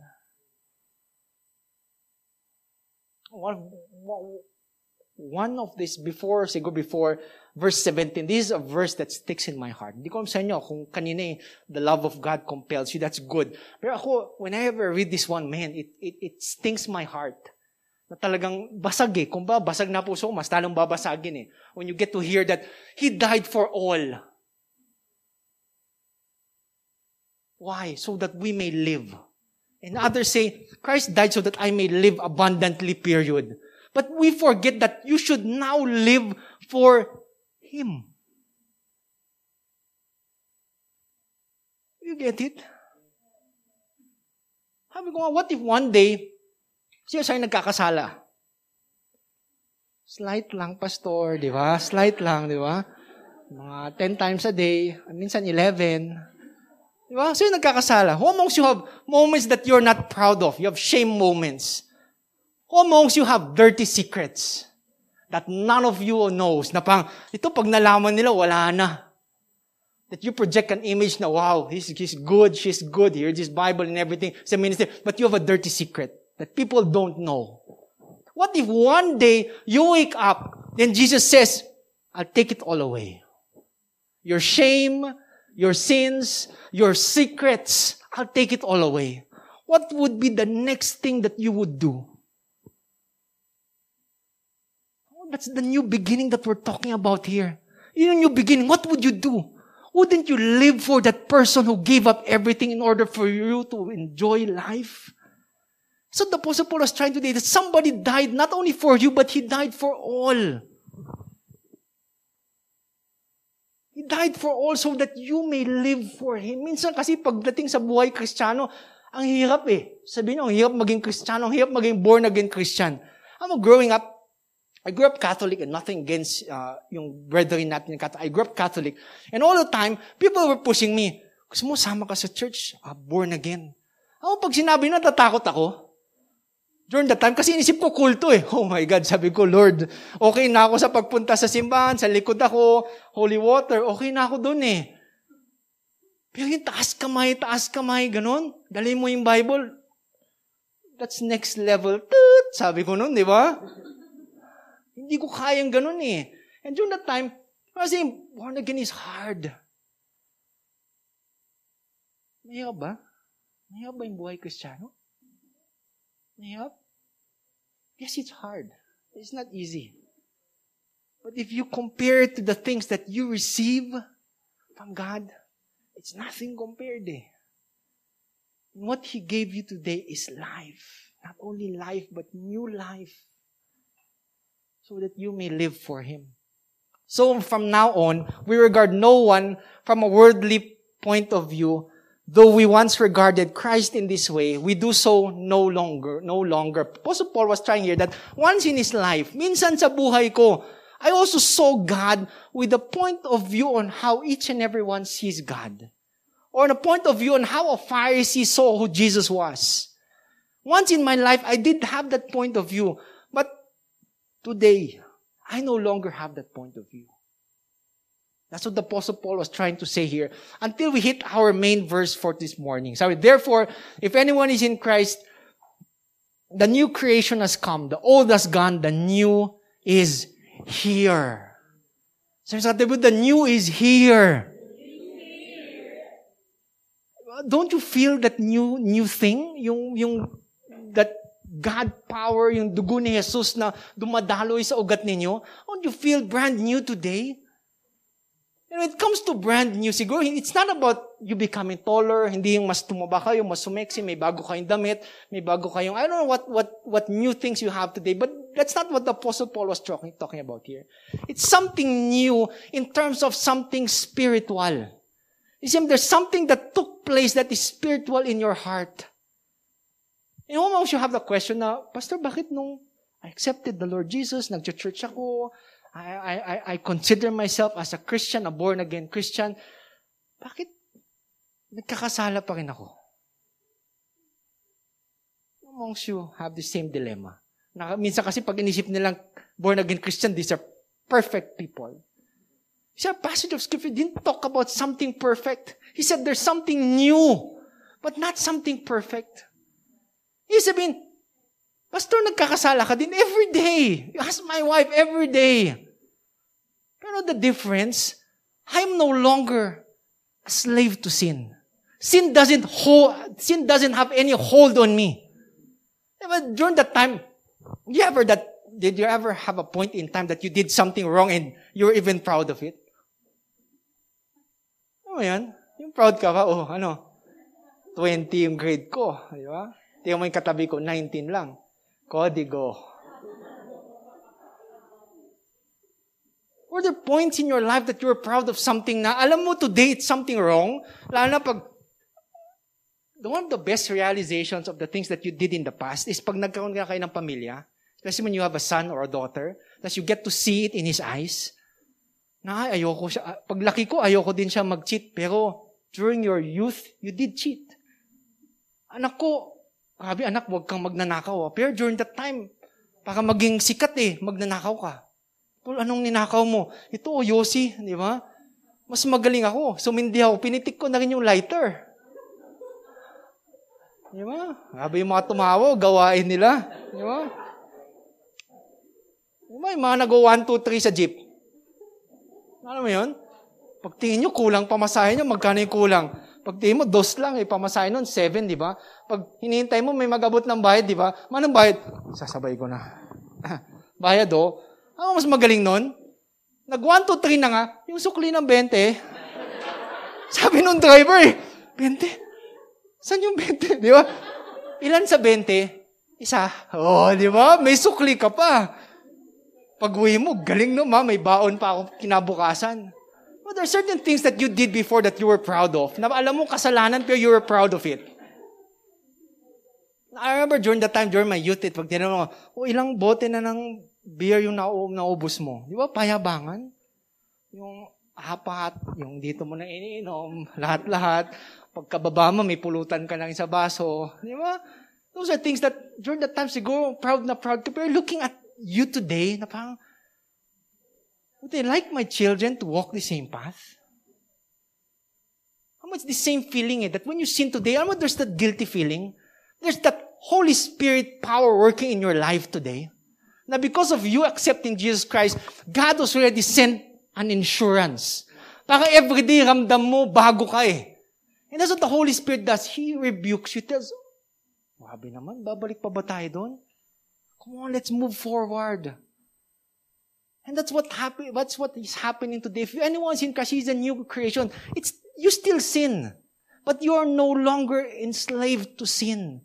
One, of this before, siguro before, verse 17. This is a verse that sticks in my heart. Hindi ko sa inyo kung kanina eh, the love of God compels you. That's good. Pero ako, whenever I read this one, man, it, it, it stings my heart. Na talagang basag eh. Kung ba, basag na puso, mas talong babasagin eh. When you get to hear that He died for all. Why? So that we may live. And others say, Christ died so that I may live abundantly, period. But we forget that you should now live for Him. You get it? Sabi ko what if one day, siya sa'yo nagkakasala? Slight lang, pastor, di ba? Slight lang, di ba? Mga 10 times a day, minsan 11. Di ba? So nagkakasala. Who amongst you have moments that you're not proud of? You have shame moments. Who amongst you have dirty secrets? that none of you knows na pang, ito pag nalaman nila, wala na. That you project an image na, wow, he's, he's good, she's good, here's his Bible and everything, sa ministry, but you have a dirty secret that people don't know. What if one day you wake up, then Jesus says, I'll take it all away. Your shame, your sins, your secrets, I'll take it all away. What would be the next thing that you would do? Oh, that's the new beginning that we're talking about here. In a new beginning, what would you do? Wouldn't you live for that person who gave up everything in order for you to enjoy life? So the Apostle Paul was trying to say that somebody died not only for you, but he died for all. He died for all so that you may live for Him. Minsan kasi pagdating sa buhay kristyano, ang hirap eh. Sabihin nyo, ang hirap maging kristyano, ang hirap maging born again Christian. I'm growing up, I grew up Catholic and nothing against uh, yung brethren natin Catholic. I grew up Catholic. And all the time, people were pushing me, gusto mo sama ka sa church, uh, born again. Ako, pag sinabi na, natatakot ako. During that time, kasi inisip ko kulto eh. Oh my God, sabi ko, Lord, okay na ako sa pagpunta sa simbahan, sa likod ako, holy water, okay na ako dun eh. Pero yung taas kamay, taas kamay, ganun, dali mo yung Bible, that's next level. Toot, sabi ko nun, di ba? Hindi ko kayang ganun eh. And during that time, kasi born again is hard. Mahirap ba? Mahirap ba yung buhay kristyano? Mahirap? Yes, it's hard. It's not easy. But if you compare it to the things that you receive from God, it's nothing compared eh. what He gave you today is life. Not only life, but new life so that you may live for Him. So from now on, we regard no one from a worldly point of view. Though we once regarded Christ in this way, we do so no longer, no longer. Apostle Paul was trying here that once in his life, minsan sa buhay ko, I also saw God with a point of view on how each and every one sees God. Or a point of view on how a Pharisee saw who Jesus was. Once in my life, I did have that point of view. But today, I no longer have that point of view. That's what the Apostle Paul was trying to say here. Until we hit our main verse for this morning. Sorry, therefore, if anyone is in Christ, the new creation has come. The old has gone. The new is here. So the new is here. Don't you feel that new new thing? Yung, yung, that God power, yung dugo ni Jesus na dumadaloy sa ugat ninyo? Don't you feel brand new today? When it comes to brand new, siguro, it's not about you becoming taller, hindi yung mas tumaba kayo, mas sumeksi, may bago kayong damit, may bago kayong, I don't know what, what, what new things you have today, but that's not what the Apostle Paul was talking, talking about here. It's something new in terms of something spiritual. You see, there's something that took place that is spiritual in your heart. You know, you have the question na, Pastor, bakit nung I accepted the Lord Jesus, nag-church ako, I, I, I consider myself as a Christian, a born-again Christian. Bakit nagkakasala pa rin ako? Amongst you have the same dilemma. Na, minsan kasi pag inisip nilang born-again Christian, these are perfect people. He said, passage of scripture didn't talk about something perfect. He said there's something new, but not something perfect. He sabihin, Pastor, nagkakasala ka din every day. Ask my wife every day. Know the difference? I'm no longer a slave to sin. Sin doesn't hold, sin doesn't have any hold on me. But during that time, you ever that, did you ever have a point in time that you did something wrong and you were even proud of it? Ano yan? Yung proud ka ba? Oh, ano? 20 yung grade ko. Di ba? Tingnan mo yung katabi ko, 19 lang. Kodigo. Were there points in your life that you were proud of something na, alam mo today it's something wrong? Lalo na pag, one of the best realizations of the things that you did in the past is pag nagkaroon ka kayo ng pamilya, especially when you have a son or a daughter, that you get to see it in his eyes, na ay, ayoko siya, ah, pag laki ko, ayoko din siya mag-cheat, pero during your youth, you did cheat. Anak ko, grabe anak, huwag kang magnanakaw. Ah. Pero during that time, para maging sikat eh, magnanakaw ka. Paul, anong ninakaw mo? Ito, oh, Yossi, di ba? Mas magaling ako. Sumindi ako. Pinitik ko na rin yung lighter. Di ba? Sabi yung mga tumawa, gawain nila. Di ba? Di ba? Yung mga nag-1, 2, 3 sa jeep. Ano mo yun? Pagtingin nyo, kulang pamasahe nyo, magkano yung kulang? Pagtingin mo, dos lang, eh, pamasahe nun, seven, di ba? Pag hinihintay mo, may magabot ng bayad, di ba? Manong bayad? Sasabay ko na. bayad, oh. Ano mas magaling nun? Nag 1, 2, 3 na nga, yung sukli ng 20. Sabi nung driver eh, 20? Saan yung 20? Di ba? Ilan sa 20? Isa. Oh, di ba? May sukli ka pa. Pag uwi mo, galing no, ma. May baon pa ako kinabukasan. But there are certain things that you did before that you were proud of. Na alam mo kasalanan, pero you were proud of it. I remember during that time, during my youth, it, pag tinanong ko, oh, ilang bote na ng beer yung nau- naubos mo. Di ba? Payabangan. Yung apat, yung dito mo na iniinom, lahat-lahat. Pagkababa mo, may pulutan ka lang sa baso. Di ba? Those are things that during that time siguro proud na proud ka. Pero looking at you today, na parang, would they like my children to walk the same path? How much the same feeling eh, that when you sin today, alam mo there's that guilty feeling? There's that Holy Spirit power working in your life today. Now, because of you accepting Jesus Christ, God has already sent an insurance. Para everyday ramdam mo, bago ka eh. And that's what the Holy Spirit does. He rebukes you, tells, Wabi naman, babalik pa ba tayo doon? Come on, let's move forward. And that's what happen, that's what is happening today. If anyone's in Christ, he's a new creation. It's, you still sin. But you are no longer enslaved to sin.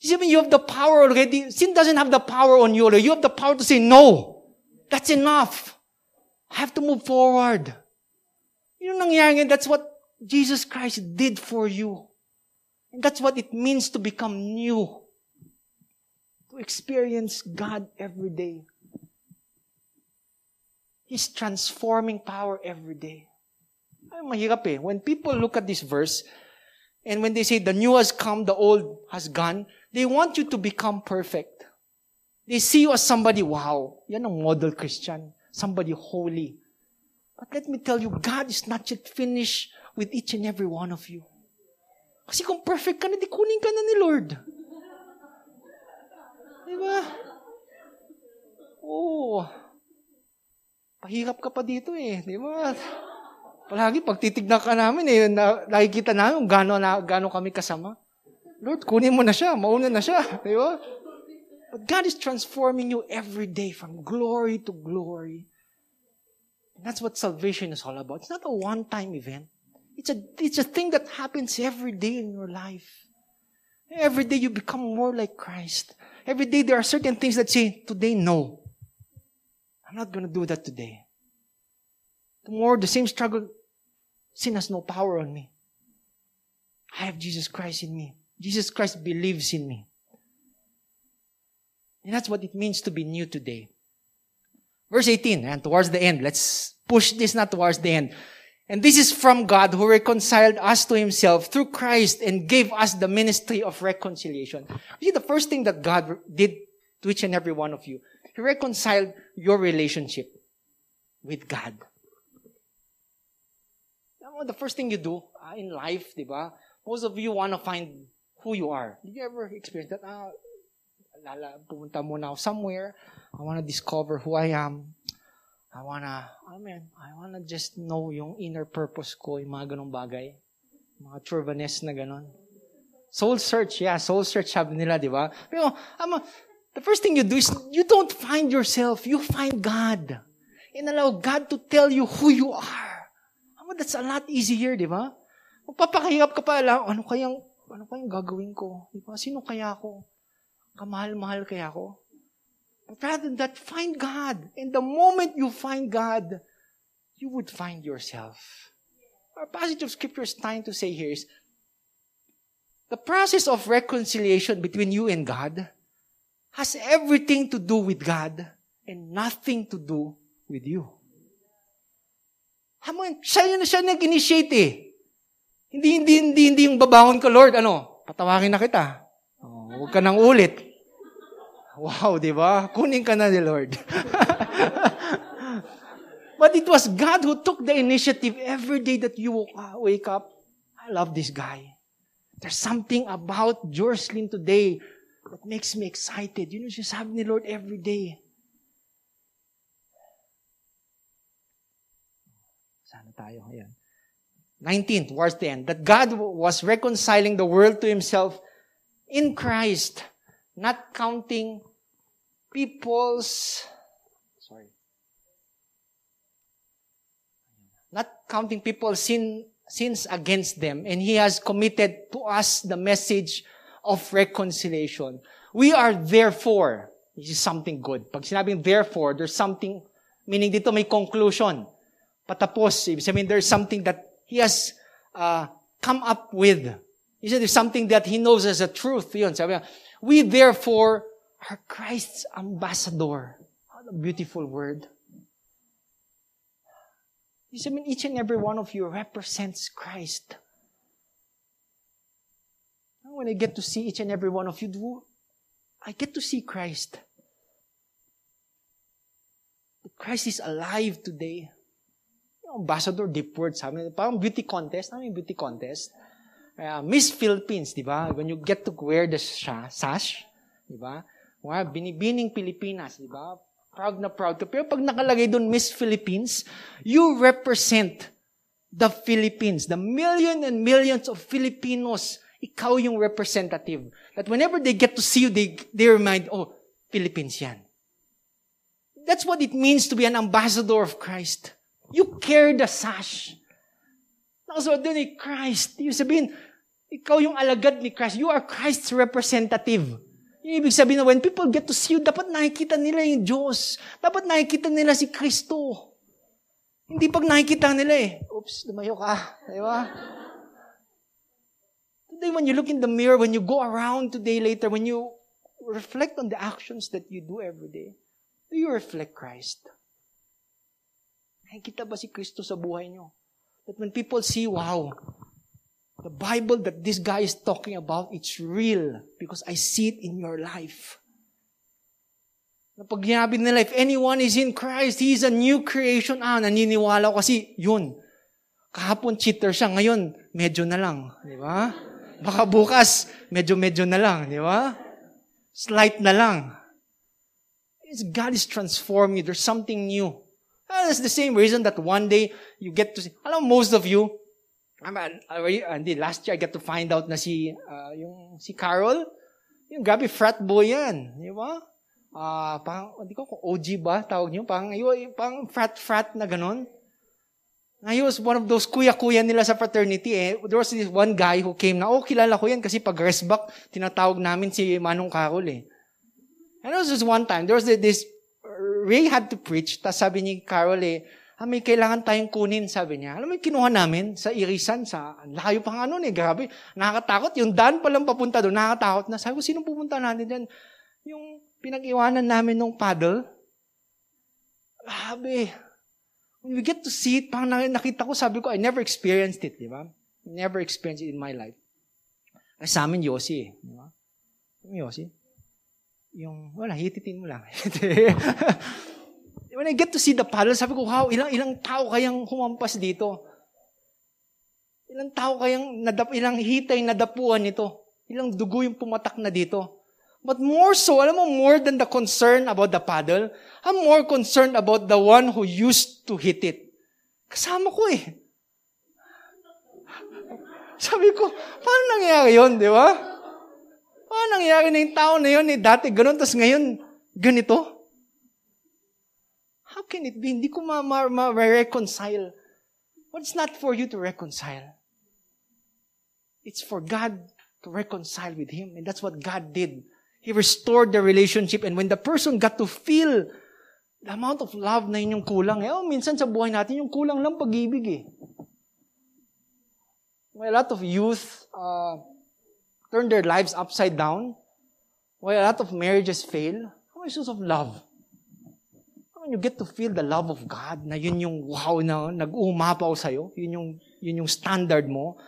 You see, you have the power already. Sin doesn't have the power on you. You have the power to say, no, that's enough. I have to move forward. Yun nangyari ngayon, that's what Jesus Christ did for you. And that's what it means to become new. To experience God every day. His transforming power every day. Ay, mahirap eh. When people look at this verse, and when they say the new has come, the old has gone, they want you to become perfect. They see you as somebody, wow, yan ang model Christian. Somebody holy. But let me tell you, God is not yet finished with each and every one of you. Kasi kung perfect ka na, di kunin ka na ni Lord. Di? Oo. Pahirap ka pa dito eh. Di ba? Palagi pag titignan ka namin eh, na, nakikita namin gano'n na, gano kami kasama. Lord, kunin mo na siya. Mauna na siya. Di ba? But God is transforming you every day from glory to glory. And that's what salvation is all about. It's not a one-time event. It's a, it's a thing that happens every day in your life. Every day you become more like Christ. Every day there are certain things that say, today, no. I'm not going to do that today. Tomorrow, the same struggle, sin has no power on me. I have Jesus Christ in me. Jesus Christ believes in me. And that's what it means to be new today. Verse 18, and towards the end, let's push this not towards the end. And this is from God who reconciled us to himself through Christ and gave us the ministry of reconciliation. See, the first thing that God did to each and every one of you, reconciled your relationship with God. the first thing you do uh, in life, di ba? Most of you want to find who you are. Did you ever experience that? Ah, lala, pumunta muna ako somewhere. I want to discover who I am. I wanna, I mean, I wanna just know yung inner purpose ko, yung mga ganong bagay. Mga chauvinist na ganon. Soul search, yeah, soul search sabi nila, di ba? Pero, ama, the first thing you do is, you don't find yourself, you find God. And allow God to tell you who you are. Ama, that's a lot easier, di ba? Magpapakahirap ka pa lang, ano kayang, ano kayang gagawin ko? Di ba? Sino kaya ako? Kamahal-mahal kaya ako? But rather than that, find God. And the moment you find God, you would find yourself. Our passage of scripture is trying to say here is the process of reconciliation between you and God has everything to do with God and nothing to do with you. Hamon, siya yun siya nag-initiate eh. Hindi, hindi, hindi, hindi yung babangon ko, Lord, ano, patawagin na kita. Oh, huwag ka nang ulit. Wow, di ba? Kunin ka na ni Lord. But it was God who took the initiative every day that you wake up. I love this guy. There's something about Jocelyn today that makes me excited. You know, sabi ni Lord every day. Sana tayo? Ayan. 19, towards the end. That God was reconciling the world to Himself in Christ not counting people's sorry not counting people's sin sins against them and he has committed to us the message of reconciliation we are therefore this is something good pag sinabing therefore there's something meaning dito may conclusion patapos ibig sabihin there's something that he has uh, come up with he said there's something that he knows as a truth yun sabi niya, We therefore are Christ's ambassador. What a beautiful word. I mean, each and every one of you represents Christ. When I get to see each and every one of you, do I get to see Christ. Christ is alive today. Ambassador, deep word, sabi, parang beauty contest. Ano yung beauty contest? uh, Miss Philippines, di ba? When you get to wear the sash, di ba? Mga binibining Pilipinas, di ba? Proud na proud ka. Pero pag nakalagay doon Miss Philippines, you represent the Philippines, the million and millions of Filipinos. Ikaw yung representative. That whenever they get to see you, they, they remind, oh, Philippines yan. That's what it means to be an ambassador of Christ. You carry the sash. Nakasuot doon ni Christ. Yung sabihin, ikaw yung alagad ni Christ. You are Christ's representative. Yung ibig sabihin na when people get to see you, dapat nakikita nila yung Diyos. Dapat nakikita nila si Kristo. Hindi pag nakikita nila eh, oops, lumayo ka. Di ba? Today, when you look in the mirror, when you go around today later, when you reflect on the actions that you do every day, do you reflect Christ? Nakikita ba si Kristo sa buhay niyo? That when people see, wow, the Bible that this guy is talking about, it's real because I see it in your life. Na pag ginabi nila, if anyone is in Christ, he is a new creation. Ah, naniniwala ko kasi yun. Kahapon cheater siya, ngayon medyo na lang. Di ba? Baka bukas, medyo-medyo na lang. Di ba? Slight na lang. It's God is transforming you. There's something new. And it's the same reason that one day you get to see. Alam, most of you, hindi, last year I got to find out na si, uh, yung, si Carol, yung grabe frat boy yan. Di ba? Uh, pang, hindi ko kung OG ba tawag niyo? Pang, yung, pang frat-frat na ganon. He was one of those kuya-kuya nila sa fraternity. Eh. There was this one guy who came na, oh, kilala ko yan kasi pag rest back, tinatawag namin si Manong Carol eh. And it was just one time, there was this, Ray had to preach, tapos sabi ni Carol eh, ah, may kailangan tayong kunin, sabi niya. Alam mo, kinuha namin sa Irisan, sa layo pa nga noon eh, grabe. Nakakatakot, yung daan pa lang papunta doon, nakakatakot na. Sabi ko, sino pupunta natin dyan? Yung pinag-iwanan namin ng paddle. Grabe. We get to see it, parang nakita ko, sabi ko, I never experienced it, di ba? Never experienced it in my life. Ay, sa amin, Yossi eh. Di ba? Yossi? yung, wala, hititin mo lang. When I get to see the paddle, sabi ko, wow, ilang, ilang tao kayang humampas dito? Ilang tao kayang, nadap, ilang hitay nadapuan nito? Ilang dugo yung pumatak na dito? But more so, alam mo, more than the concern about the paddle, I'm more concerned about the one who used to hit it. Kasama ko eh. Sabi ko, paano nangyayari yun, di ba? Paano nangyari na yung tao na yun eh? Dati ganun, tapos ngayon, ganito? How can it be? Hindi ko ma-reconcile. Well, it's not for you to reconcile. It's for God to reconcile with Him. And that's what God did. He restored the relationship. And when the person got to feel the amount of love na yun yung kulang, eh, oh, minsan sa buhay natin, yung kulang lang pag-ibig eh. Well, a lot of youth, uh, turn their lives upside down, while a lot of marriages fail, how source of love? When you get to feel the love of God, na yun yung wow na nag-uumapaw sa'yo, yun yung, yun yung standard mo,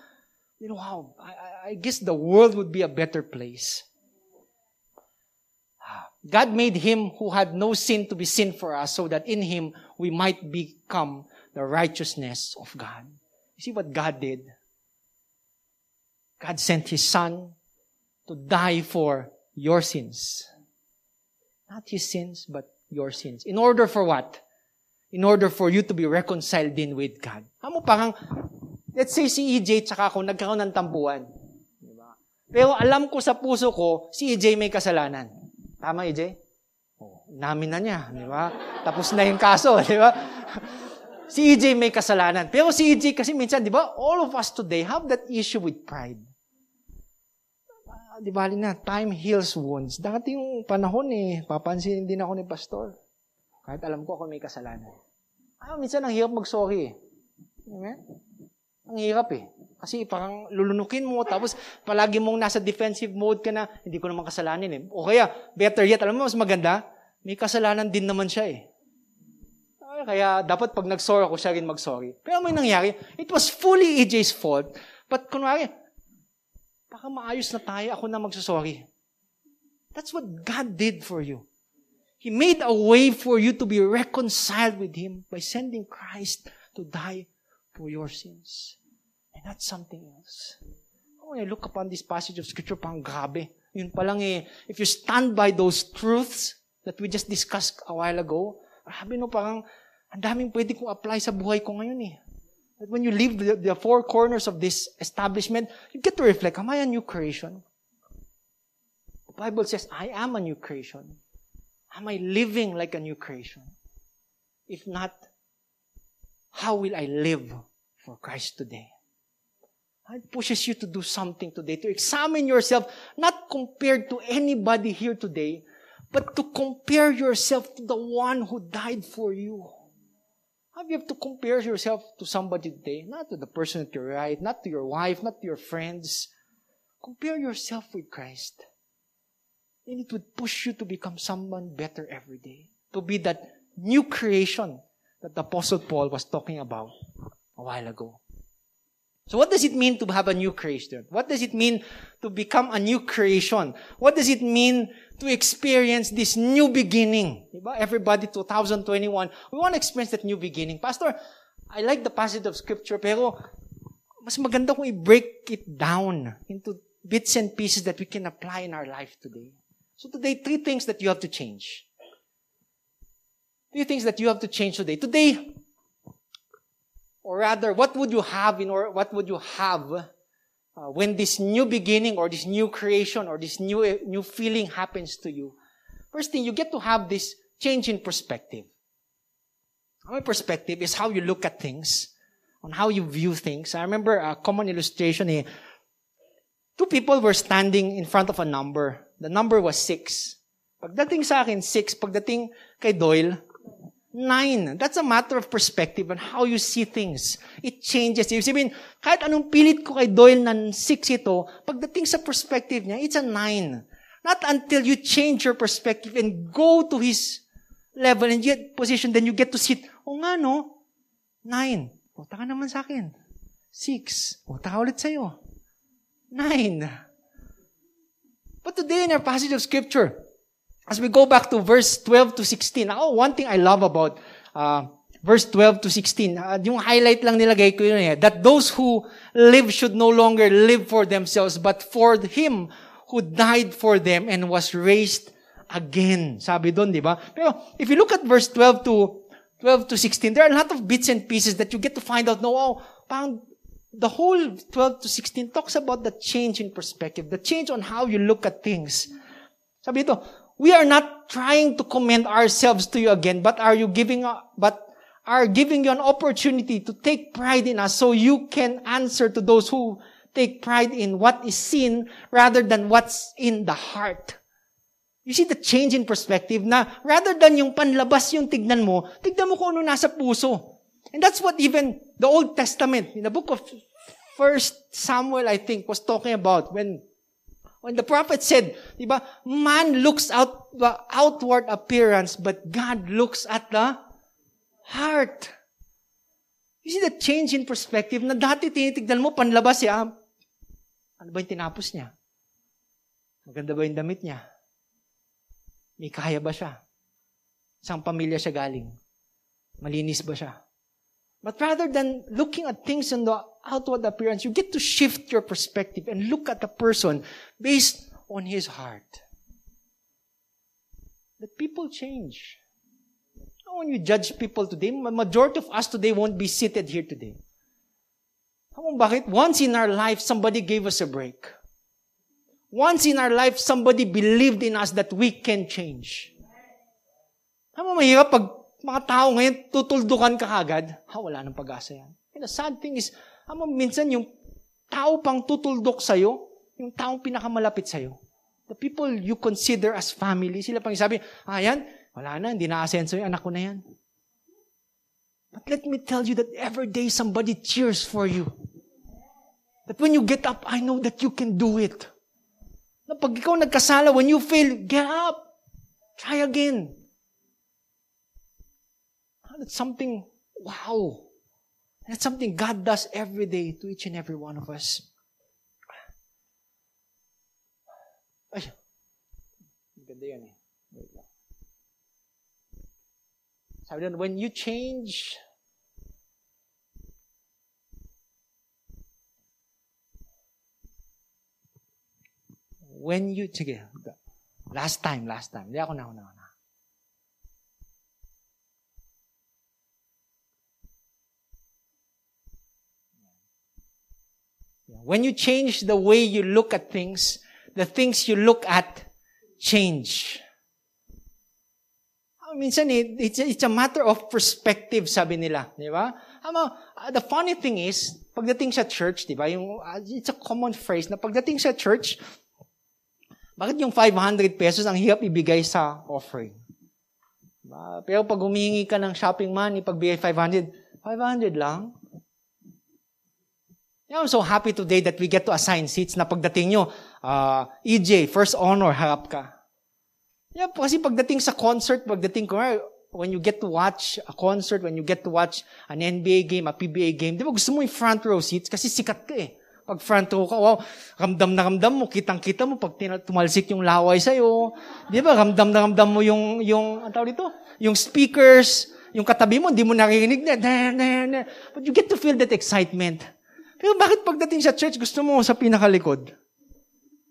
you know, wow, I, I guess the world would be a better place. God made him who had no sin to be sin for us so that in him we might become the righteousness of God. You see what God did? God sent His Son to die for your sins. Not His sins, but your sins. In order for what? In order for you to be reconciled in with God. Amo parang, let's say si EJ tsaka ako nagkaroon ng tampuan. Diba? Pero alam ko sa puso ko, si EJ may kasalanan. Tama, EJ? Oh, namin na niya, di ba? Tapos na yung kaso, di ba? si EJ may kasalanan. Pero si EJ kasi minsan, di ba, all of us today have that issue with pride di bali na, time heals wounds. Dati yung panahon eh, papansinin din ako ni pastor. Kahit alam ko ako may kasalanan. Ah, minsan ang hirap mag-sorry eh. Amen? Ang hirap eh. Kasi parang lulunukin mo, tapos palagi mong nasa defensive mode ka na, hindi ko naman kasalanan eh. O kaya, better yet, alam mo, mas maganda, may kasalanan din naman siya eh. Kaya dapat pag nag-sorry ako, siya rin mag-sorry. Pero may nangyari, it was fully EJ's fault. But kunwari, baka maayos na tayo, ako na magsasorry. That's what God did for you. He made a way for you to be reconciled with Him by sending Christ to die for your sins. That's something else. When I look upon this passage of Scripture, pang grabe. Yun pa lang eh, if you stand by those truths that we just discussed a while ago, grabe no, parang ang daming pwede kong apply sa buhay ko ngayon eh. That when you leave the, the four corners of this establishment, you get to reflect, am I a new creation? The Bible says, I am a new creation. Am I living like a new creation? If not, how will I live for Christ today? It pushes you to do something today, to examine yourself, not compared to anybody here today, but to compare yourself to the one who died for you. Have you have to compare yourself to somebody today, not to the person at your right, not to your wife, not to your friends. Compare yourself with Christ. And it would push you to become someone better every day. To be that new creation that the Apostle Paul was talking about a while ago. So what does it mean to have a new creation? What does it mean to become a new creation? What does it mean to experience this new beginning? Diba? Everybody, 2021, we want to experience that new beginning. Pastor, I like the passage of scripture, pero mas maganda kung i-break it down into bits and pieces that we can apply in our life today. So today, three things that you have to change. Three things that you have to change today. Today, or rather, what would you have in or what would you have uh, when this new beginning or this new creation or this new new feeling happens to you? First thing, you get to have this change in perspective. My perspective is how you look at things, on how you view things. I remember a common illustration. Eh, two people were standing in front of a number. The number was six. Pagdating sa akin, six. Pagdating kay Doyle, nine. That's a matter of perspective and how you see things. It changes. Ibig sabihin, kahit anong pilit ko kay Doyle na six ito, pagdating sa perspective niya, it's a nine. Not until you change your perspective and go to his level and get position, then you get to sit, o nga no, nine. O, taka naman sa akin. Six. O, taka ulit sa'yo. Nine. But today in our passage of scripture, as we go back to verse 12 to 16, oh, one thing I love about uh, verse 12 to 16, uh, yung highlight lang nilagay ko yun eh, that those who live should no longer live for themselves, but for Him who died for them and was raised again. Sabi doon, di ba? Pero if you look at verse 12 to 12 to 16, there are a lot of bits and pieces that you get to find out, no, oh, parang the whole 12 to 16 talks about the change in perspective, the change on how you look at things. Sabi ito, we are not trying to commend ourselves to you again, but are you giving, but are giving you an opportunity to take pride in us so you can answer to those who take pride in what is seen rather than what's in the heart. You see the change in perspective na rather than yung panlabas yung tignan mo, tignan mo kung ano nasa puso. And that's what even the Old Testament, in the book of First Samuel, I think, was talking about when When the prophet said, di ba, man looks out the outward appearance, but God looks at the heart. You see the change in perspective na dati tinitignan mo, panlabas siya, ano ba yung tinapos niya? Maganda ba yung damit niya? May kaya ba siya? Saan pamilya siya galing? Malinis ba siya? But rather than looking at things in the outward appearance, you get to shift your perspective and look at the person based on his heart. That people change. When you judge people today, The majority of us today won't be seated here today. bakit? Once in our life, somebody gave us a break. Once in our life, somebody believed in us that we can change. Tama mahirap pag mga tao ngayon, tutuldukan ka agad. Ha, wala nang pag-asa yan. And the sad thing is, ama, minsan yung tao pang tutuldok sa'yo, yung taong pinakamalapit sa'yo. The people you consider as family, sila pang sabi, ah, yan, wala na, hindi na-asenso yung anak ko na yan. But let me tell you that every day somebody cheers for you. That when you get up, I know that you can do it. Na pag ikaw nagkasala, when you fail, get up. Try again. That's something, wow. That's something God does every day to each and every one of us. Ay, eh. When you change when you, sige, last time, last time. Ako na. When you change the way you look at things, the things you look at change. Ah, minsan, it's, it's a matter of perspective, sabi nila. Di ba? Ama, uh, the funny thing is, pagdating sa church, di ba, yung, it's a common phrase na pagdating sa church, bakit yung 500 pesos ang hirap ibigay sa offering? Pero pag humingi ka ng shopping money, pagbigay 500, 500 lang. I'm so happy today that we get to assign seats na pagdating nyo, uh, EJ, first honor, harap ka. Yeah, kasi pagdating sa concert, pagdating ko, when you get to watch a concert, when you get to watch an NBA game, a PBA game, di ba gusto mo yung front row seats kasi sikat ka eh. Pag front row ka, wow, ramdam na ramdam mo, kitang-kita mo pag tumalsik yung laway sa'yo. Di ba? Ramdam na ramdam mo yung, yung, ang tawag dito? Yung speakers, yung katabi mo, hindi mo naririnig na, na, na, na. But you get to feel that excitement. Pero bakit pagdating sa church, gusto mo sa pinakalikod?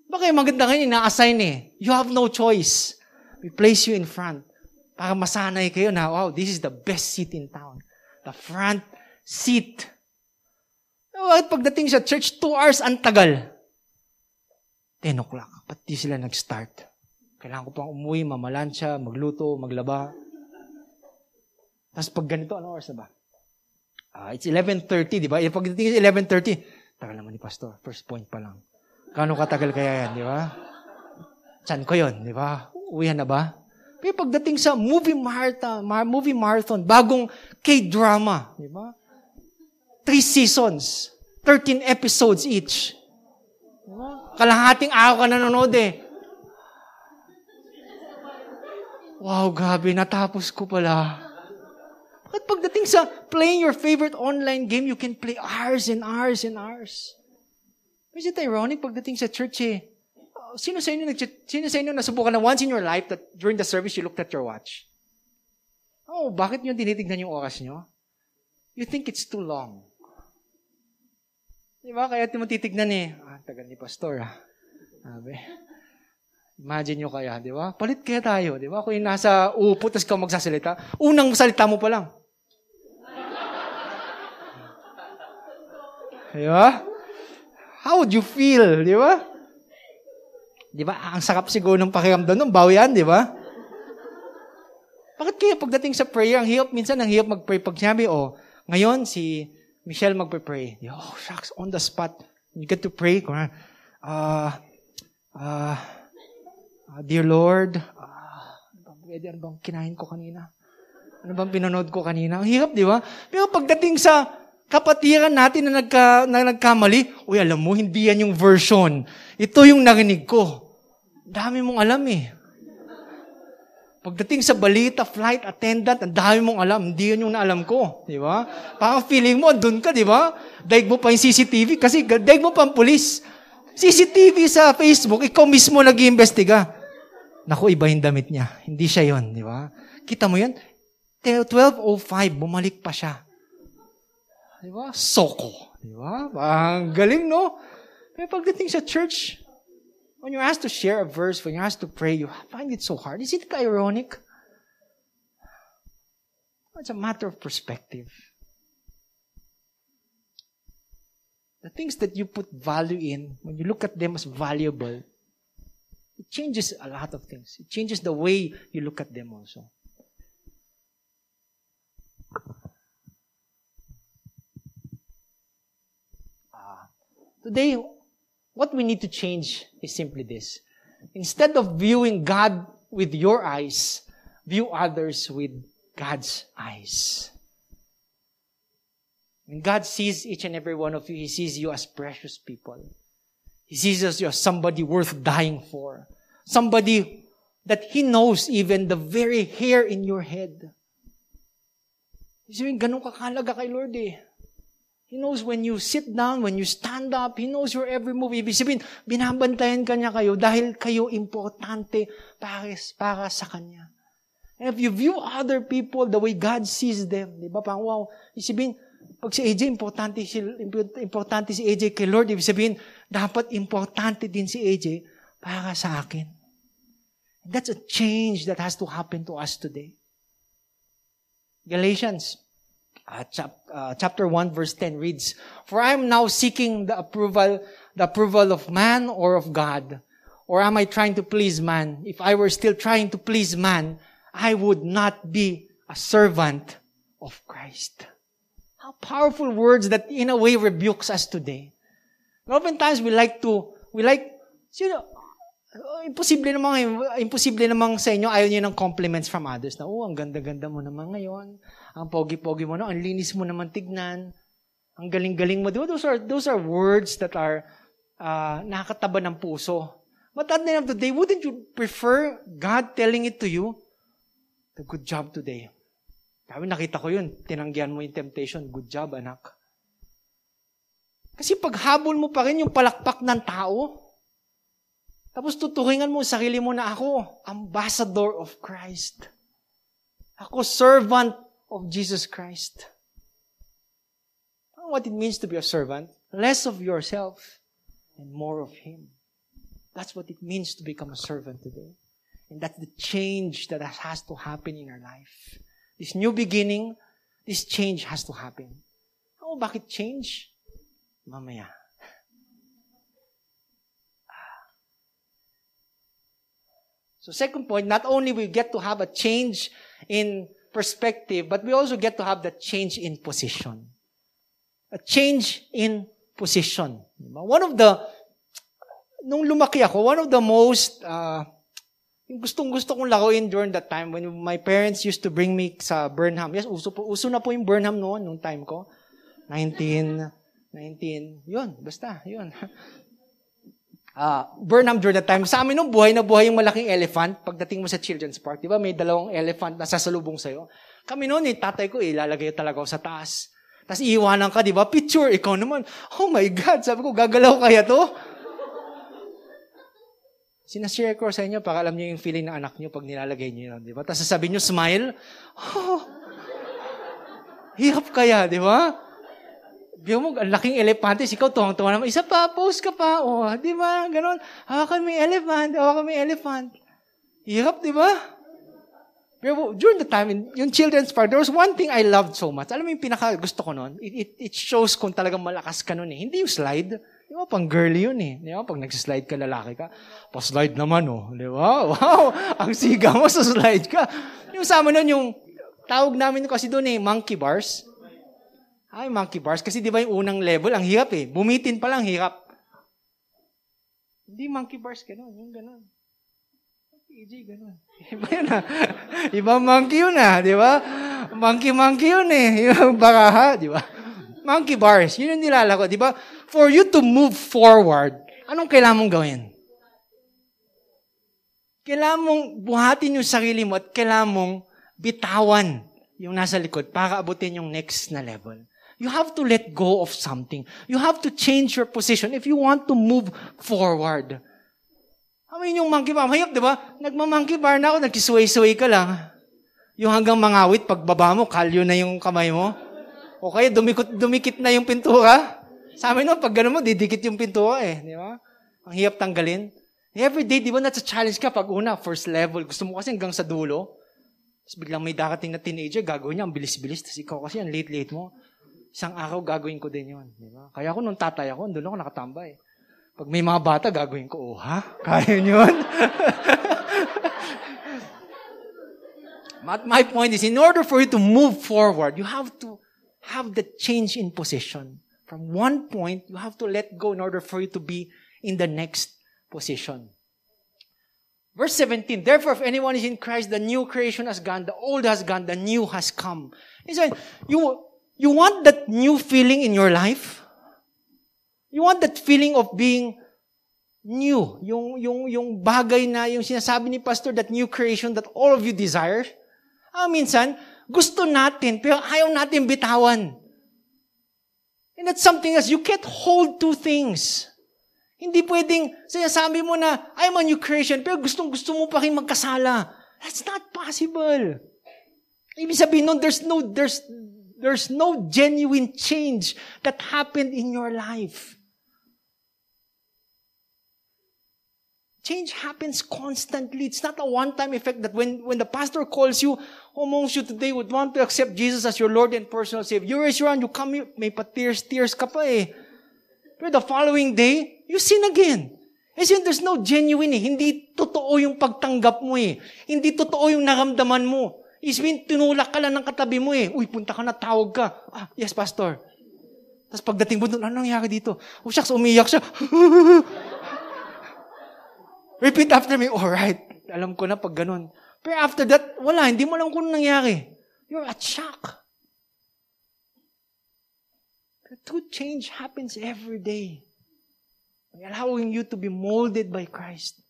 Baka yung maganda ngayon, na-assign eh. You have no choice. We place you in front. Para masanay kayo na, wow, this is the best seat in town. The front seat. Bakit pagdating sa church, two hours ang tagal. 10 o'clock. Ba't di sila nag-start? Kailangan ko pang umuwi, mamalansya, magluto, maglaba. Tapos pag ganito, ano oras na ba? Uh, it's 11.30, di ba? Pagdating sa 11.30, tagal naman ni Pastor. First point pa lang. Kano katagal kaya yan, di ba? Chan ko yun, di ba? Uwihan na ba? Pero pagdating sa movie marathon, movie marathon, bagong K-drama, di ba? Three seasons, 13 episodes each. Diba? Kalahating araw ka nanonood eh. Wow, grabe, natapos ko pala. Bakit pagdating sa playing your favorite online game, you can play hours and hours and hours. Is it ironic pagdating sa church eh? Uh, sino sa inyo, sino sa inyo nasubukan na once in your life that during the service you looked at your watch? Oh, bakit nyo tinitignan yung oras nyo? You think it's too long. Di ba? Kaya mo titignan eh. Ah, tagal ni pastor ah. Sabi. Imagine nyo kaya, di ba? Palit kaya tayo, di ba? Kung yung nasa upo, tapos ka magsasalita, unang salita mo pa lang. Di ba? How would you feel, di ba? Di ba? Ang sakap siguro ng pakiramdam ng bawian, di ba? Bakit kaya pagdating sa prayer, ang hirap, minsan ang hirap mag-pray. Pag sinabi, oh, ngayon si Michelle magpe-pray. Oh, shucks, on the spot. You get to pray. Uh, uh, uh, dear Lord, uh, pwede ano bang kinain ko kanina? Ano bang pinanood ko kanina? Ang hirap, di ba? Pero pagdating sa kapatiran natin na, nagka, na nagkamali, uy, alam mo, hindi yan yung version. Ito yung narinig ko. Dami mong alam eh. Pagdating sa balita, flight attendant, ang dami mong alam. Hindi yan yung naalam ko. Di ba? Parang feeling mo, andun ka, di ba? Daig mo pa yung CCTV kasi daig mo pa ang pulis. CCTV sa Facebook, ikaw mismo nag-iimbestiga. Naku, iba yung damit niya. Hindi siya yon, di ba? Kita mo yan? 12.05, bumalik pa siya. Di ba? Soko. Di ba? Ang galing, no? Pero pagdating sa church, when you're asked to share a verse, when you're asked to pray, you find it so hard. Is it ironic? It's a matter of perspective. The things that you put value in, when you look at them as valuable, it changes a lot of things. It changes the way you look at them also. Today, what we need to change is simply this. Instead of viewing God with your eyes, view others with God's eyes. When God sees each and every one of you, He sees you as precious people. He sees you as somebody worth dying for. Somebody that He knows even the very hair in your head. Isipin, ganun kakalaga kay Lord eh. He knows when you sit down, when you stand up, He knows your every move. Ibig sabihin, binabantayan ka niya kayo dahil kayo importante para, para sa Kanya. And if you view other people the way God sees them, di ba? Pang, wow, ibig sabihin, pag si AJ, importante si, importante si AJ kay Lord, ibig sabihin, dapat importante din si AJ para sa akin. That's a change that has to happen to us today. Galatians uh, chap, uh, chapter 1 verse 10 reads, For I am now seeking the approval, the approval of man or of God. Or am I trying to please man? If I were still trying to please man, I would not be a servant of Christ. How powerful words that in a way rebukes us today. Oftentimes we like to, we like, you know, imposible namang, imposible namang sa inyo, ayaw niyo ng compliments from others na, oh, ang ganda-ganda mo naman ngayon. Ang pogi-pogi mo, no? ang linis mo naman tignan. Ang galing-galing mo. Those are, those are words that are uh, nakakataba ng puso. But at the end of the day, wouldn't you prefer God telling it to you? The good job today. Sabi, nakita ko yun. Tinanggihan mo yung temptation. Good job, anak. Kasi paghabol mo pa rin yung palakpak ng tao, tapos tuturingan mo sarili mo na ako, ambassador of Christ. Ako, servant of Jesus Christ. What it means to be a servant? Less of yourself and more of Him. That's what it means to become a servant today. And that's the change that has to happen in our life. This new beginning, this change has to happen. How Oh, bakit change? Mamaya. Ah. So second point, not only we get to have a change in perspective, but we also get to have that change in position. A change in position. One of the, nung lumaki ako, one of the most uh, yung gustong gusto kong laruin during that time when my parents used to bring me sa Burnham. Yes, uso, po, uso na po yung Burnham noon, nung time ko. 19, 19, yun, basta, yun. Uh, Burnham during that time. Sa amin nung buhay na buhay yung malaking elephant. Pagdating mo sa children's park, di ba may dalawang elephant na sasalubong sa'yo. Kami noon, eh, tatay ko, ilalagay talaga ako sa taas. Tapos iiwanan ka, di ba? Picture, ikaw naman. Oh my God, sabi ko, gagalaw kaya to? Sinashare ko sa inyo para alam niyo yung feeling ng anak niyo pag nilalagay niyo yun, di ba? Tapos sasabihin niyo, smile. Oh, hirap kaya, di ba? Biyo mo, laking elepante, ikaw tuwang-tuwa naman, isa pa, pose ka pa, oh, di ba? Ganon, hawakan mo yung elephant, hawakan mo yung elephant. Hirap, di ba? Pero during the time, yung children's park, there was one thing I loved so much. Alam mo yung pinaka gusto ko noon? It, it, it shows kung talagang malakas ka noon eh. Hindi yung slide. Di ba, pang girly yun eh. Di ba, pag nagsislide ka, lalaki ka, pa-slide naman oh. Di ba? Wow! Ang siga mo sa slide ka. Yung sa amin nun, yung tawag namin kasi doon eh, monkey bars. Ay, monkey bars. Kasi di ba yung unang level, ang hirap eh. Bumitin pa lang, hirap. Hindi monkey bars, ganun. Yung ganun. PJ, ganun. Iba yun ah. Iba monkey yun ah, di ba? Monkey-monkey yun eh. Yung baraha, di ba? Monkey bars. Yun yung nilalako, di ba? For you to move forward, anong kailangan mong gawin? Kailangan mong buhatin yung sarili mo at kailangan mong bitawan yung nasa likod para abutin yung next na level. You have to let go of something. You have to change your position if you want to move forward. I mean, yung monkey bar, mahirap, di ba? Nagma-monkey bar na ako, nagkisway-sway ka lang. Yung hanggang mangawit, pagbaba mo, kalyo na yung kamay mo. O kaya dumikot, dumikit na yung pintura. Sa amin no, pag gano'n mo, didikit yung pintura eh. Di ba? Ang hiyap tanggalin. Every day, di ba, nasa challenge ka pag una, first level. Gusto mo kasi hanggang sa dulo. Tapos biglang may darating na teenager, gagawin niya, ang bilis-bilis. Tapos ikaw kasi, ang late-late mo. Isang araw, gagawin ko din yun. Di ba? Kaya ako nung tatay ako, doon ako nakatambay. Pag may mga bata, gagawin ko, oh ha? Kaya yun? But my point is, in order for you to move forward, you have to have the change in position. From one point, you have to let go in order for you to be in the next position. Verse 17, Therefore, if anyone is in Christ, the new creation has gone, the old has gone, the new has come. It's like, you, you want that new feeling in your life? You want that feeling of being new. Yung, yung, yung bagay na, yung sinasabi ni Pastor, that new creation that all of you desire. Ah, minsan, gusto natin, pero ayaw natin bitawan. And that's something else. You can't hold two things. Hindi pwedeng sinasabi mo na, I'm a new creation, pero gustong gusto mo pa rin magkasala. That's not possible. Ibig sabihin nun, there's no, there's, there's no genuine change that happened in your life. Change happens constantly. It's not a one-time effect that when, when the pastor calls you, who amongst you today would want to accept Jesus as your Lord and personal Savior? You raise your hand, you come here, may pa-tears, tears ka pa eh. Pero the following day, you sin again. Kasi there's no genuine eh. Hindi totoo yung pagtanggap mo eh. Hindi totoo yung naramdaman mo. Is mean, tinulak ka lang ng katabi mo eh. Uy, punta ka na, tawag ka. Ah, yes, pastor. Tapos pagdating mo ano nangyari dito? Oh, shucks, umiyak siya. Repeat after me. All right. Alam ko na pag ganun. Pero after that, wala. Hindi mo alam kung nangyari. You're at shock. The true change happens every day. Allowing you to be molded by Christ.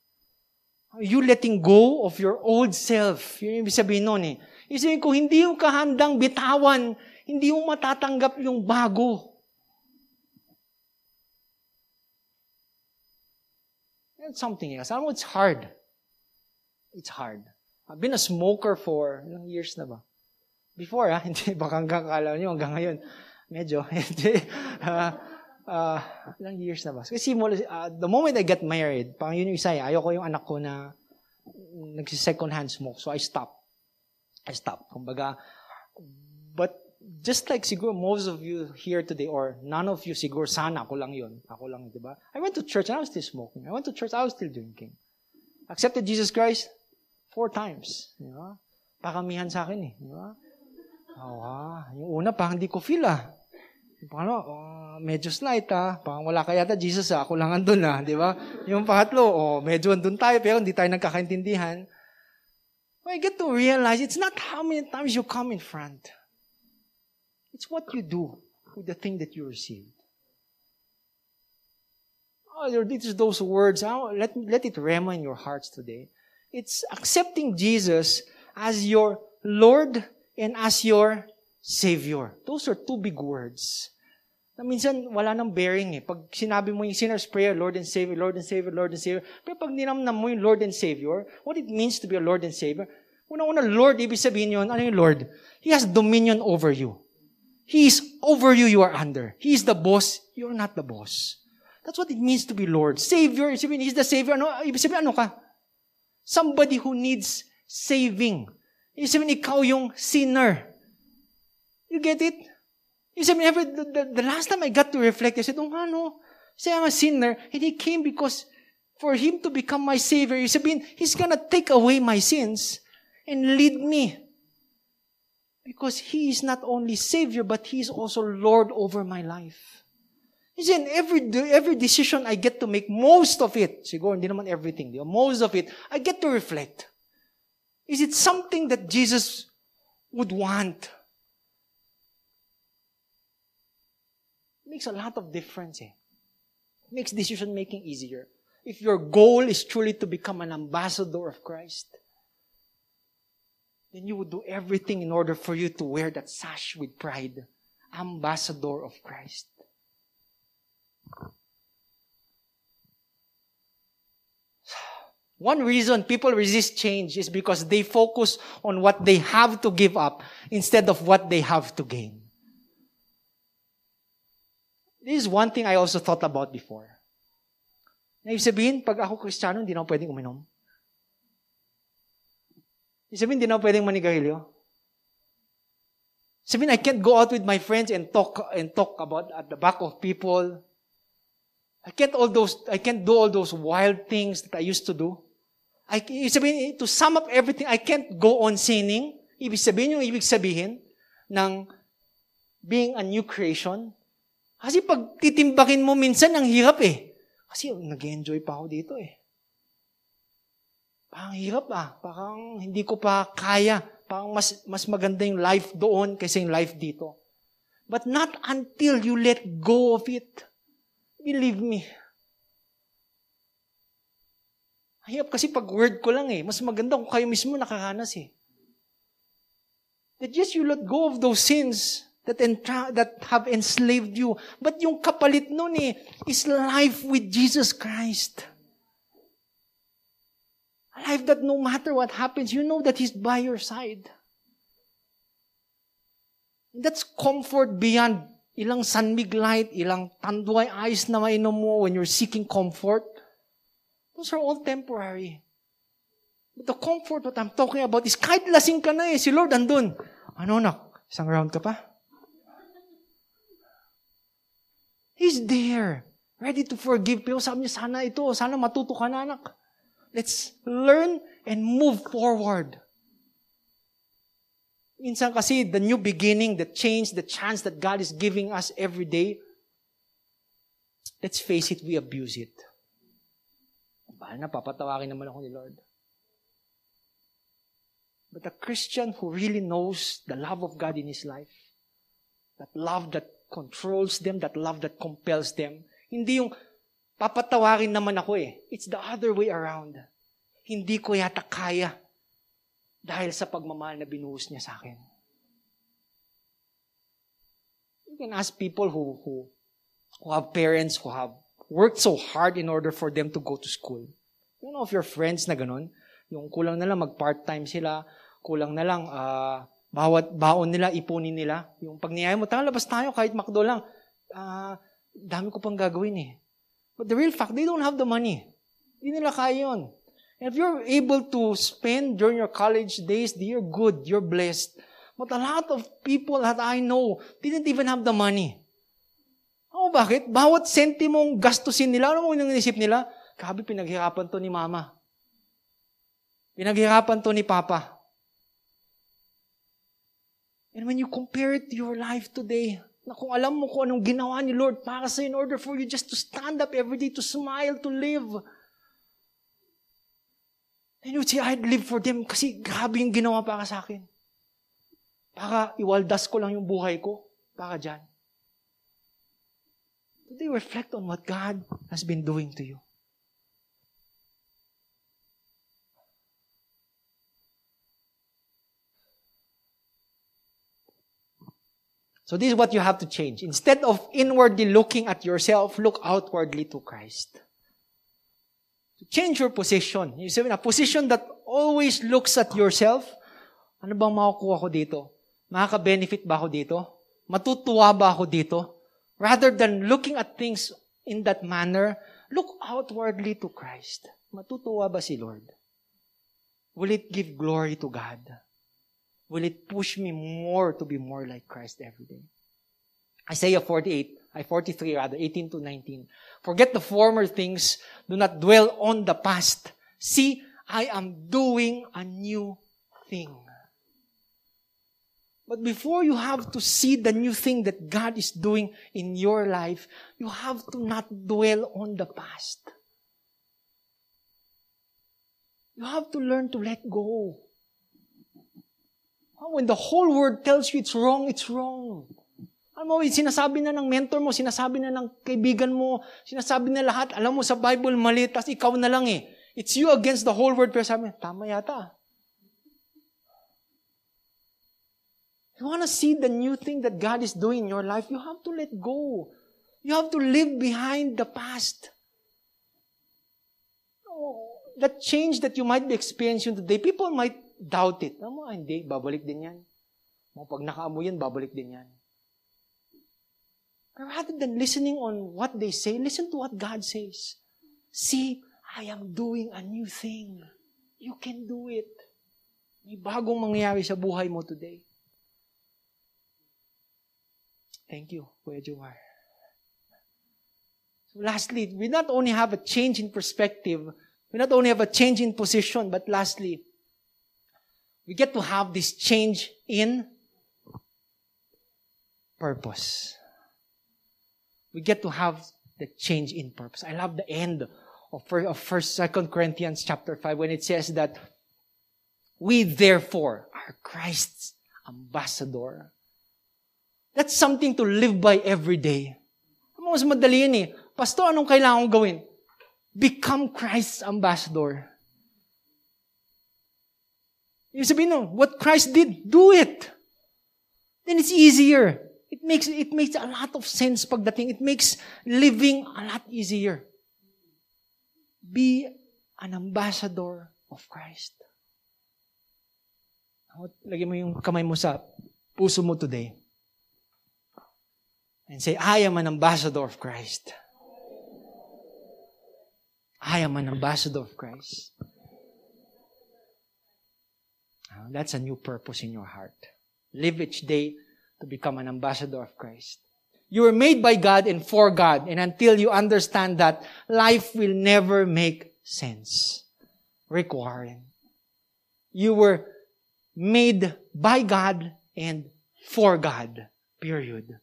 You letting go of your old self. Yun yung ibig sabihin nun eh. Isipin ko, hindi yung kahandang bitawan, hindi yung matatanggap yung bago. And something else. I know it's hard. It's hard. I've been a smoker for ilang years na ba? Before, ah, hindi, baka hanggang kala nyo, hanggang ngayon, medyo. Uh, uh, ilang years na ba? Kasi uh, the moment I get married, pang yun yung isa, eh, ayoko yung anak ko na nagsi-second hand smoke. So I stop. I stop. Kumbaga, but just like siguro most of you here today, or none of you siguro, sana ako lang yun. Ako lang, di ba? I went to church and I was still smoking. I went to church, I was still drinking. Accepted Jesus Christ four times. Di ba? Pakamihan sa akin eh. Di ba? Oh, ah. Yung una, parang hindi ko feel ah. Paano, uh, medyo slight ah. Parang wala kaya ta Jesus ah. Ako lang andun ah. Di ba? Yung pangatlo, oh, medyo andun tayo pero hindi tayo nagkakaintindihan. Well, I get to realize it's not how many times you come in front. It's what you do with the thing that you received. Oh, it is those words. Oh, let, let it rema in your hearts today. It's accepting Jesus as your Lord and as your Savior. Those are two big words. Na minsan, wala nang bearing eh. Pag sinabi mo yung sinner's prayer, Lord and Savior, Lord and Savior, Lord and Savior. Pero pag ninamnam mo yung Lord and Savior, what it means to be a Lord and Savior, una-una, Lord, ibig sabihin yun, ano yung Lord? He has dominion over you. He is over you, you are under. He is the boss, you're not the boss. That's what it means to be Lord. Savior, ibig sabihin, He's the Savior. Ano, ibig sabihin, ano ka? Somebody who needs saving. Ibig sabihin, ikaw yung sinner. You get it? Ibig sabihin, every, the, the, the last time I got to reflect, I said, oh, ano? Say I'm a sinner, and He came because for Him to become my Savior, ibig sabihin, He's gonna take away my sins and lead me. Because He is not only Savior, but He is also Lord over my life. Isn't every, every decision I get to make, most of it, siguro hindi naman everything, most of it, I get to reflect. Is it something that Jesus would want? It makes a lot of difference. Eh? It makes decision making easier. If your goal is truly to become an ambassador of Christ, then you would do everything in order for you to wear that sash with pride. Ambassador of Christ. One reason people resist change is because they focus on what they have to give up instead of what they have to gain. This is one thing I also thought about before. Na ibig sabihin, pag ako kristyano, hindi na ako pwedeng uminom. Ibig sabihin, hindi na ako pwedeng manigahilyo. Sabihin, I can't go out with my friends and talk and talk about at the back of people. I can't all those I can't do all those wild things that I used to do. I, ibig sabihin, to sum up everything, I can't go on sinning. Ibig sabihin yung ibig sabihin ng being a new creation. Kasi pag titimbakin mo minsan, ang hirap eh. Kasi nag-enjoy pa ako dito eh. Parang hirap ah. Parang hindi ko pa kaya. Parang mas, mas maganda yung life doon kaysa yung life dito. But not until you let go of it. Believe me. Hirap kasi pag word ko lang eh. Mas maganda kung kayo mismo nakakanas eh. That yes, you let go of those sins that, entra- that have enslaved you. But yung kapalit nun eh, is life with Jesus Christ. A life that no matter what happens, you know that He's by your side. That's comfort beyond ilang sunmig light, ilang tanduay ice na mainom mo when you're seeking comfort. Those are all temporary. But the comfort what I'm talking about is kahit lasing ka na eh, si Lord andun. Ano nak? Isang round ka pa? He's there. Ready to forgive. Pero sabi niya, sana ito, sana matuto ka na anak. Let's learn and move forward. Minsan kasi, the new beginning, the change, the chance that God is giving us every day, let's face it, we abuse it. Bahal na, papatawakin naman ako ni Lord. But a Christian who really knows the love of God in his life, that love that controls them, that love that compels them. Hindi yung papatawarin naman ako eh. It's the other way around. hindi ko yata kaya dahil sa pagmamahal na binuhos niya sa akin. You can ask people who, who, who have parents who have worked so hard in order for them to go to school. You know of your friends na ganun? Yung kulang na lang mag-part-time sila, kulang na lang uh, bawat baon nila, ipunin nila. Yung pag niyaya mo, tara labas tayo kahit makdo lang. Uh, dami ko pang gagawin eh. But the real fact, they don't have the money. Hindi nila kaya yun. And if you're able to spend during your college days, you're good, you're blessed. But a lot of people that I know didn't even have the money. Oh, bakit? Bawat sentimong gastusin nila, ano mo yung naisip nila? Grabe, pinaghirapan to ni mama. Pinaghirapan to ni papa. And when you compare it to your life today, na kung alam mo kung anong ginawa ni Lord para sa in order for you just to stand up every day, to smile, to live. And you say, I'd live for them kasi grabe yung ginawa para sa akin. Para iwaldas ko lang yung buhay ko. Para dyan. Today, reflect on what God has been doing to you. So this is what you have to change. Instead of inwardly looking at yourself, look outwardly to Christ. Change your position. You see, a position that always looks at yourself, ano bang makukuha ko dito? Makaka-benefit ba ako dito? Matutuwa ba ako dito? Rather than looking at things in that manner, look outwardly to Christ. Matutuwa ba si Lord? Will it give glory to God? Will it push me more to be more like Christ every day? Isaiah 48, I 43 rather, 18 to 19. Forget the former things. Do not dwell on the past. See, I am doing a new thing. But before you have to see the new thing that God is doing in your life, you have to not dwell on the past. You have to learn to let go. Oh, when the whole world tells you it's wrong, it's wrong. Alam mo, sinasabi na ng mentor mo, sinasabi na ng kaibigan mo, sinasabi na lahat, alam mo sa Bible mali, tas ikaw na lang eh. It's you against the whole world. Pero sabi, tama yata. You want to see the new thing that God is doing in your life, you have to let go. You have to live behind the past. Oh, that change that you might be experiencing today, people might doubt it. Mo, ah, hindi, babalik din yan. Pag nakaamoy yan, babalik din yan. Rather than listening on what they say, listen to what God says. See, I am doing a new thing. You can do it. May bagong mangyayari sa buhay mo today. Thank you, Kuya Jumar. So lastly, we not only have a change in perspective, we not only have a change in position, but lastly, we get to have this change in purpose. We get to have the change in purpose. I love the end of first, second Corinthians chapter 5 when it says that we therefore are Christ's ambassador. That's something to live by every day. Mas madali yan eh. Pastor, anong kailangan kong gawin? Become Christ's ambassador. Yung sabihin no, what Christ did, do it. Then it's easier. It makes, it makes a lot of sense pagdating. It makes living a lot easier. Be an ambassador of Christ. Lagyan mo yung kamay mo sa puso mo today. And say, I am an ambassador of Christ. I am an ambassador of Christ. That's a new purpose in your heart. Live each day to become an ambassador of Christ. You were made by God and for God. And until you understand that, life will never make sense. Rick Warren. You were made by God and for God. Period.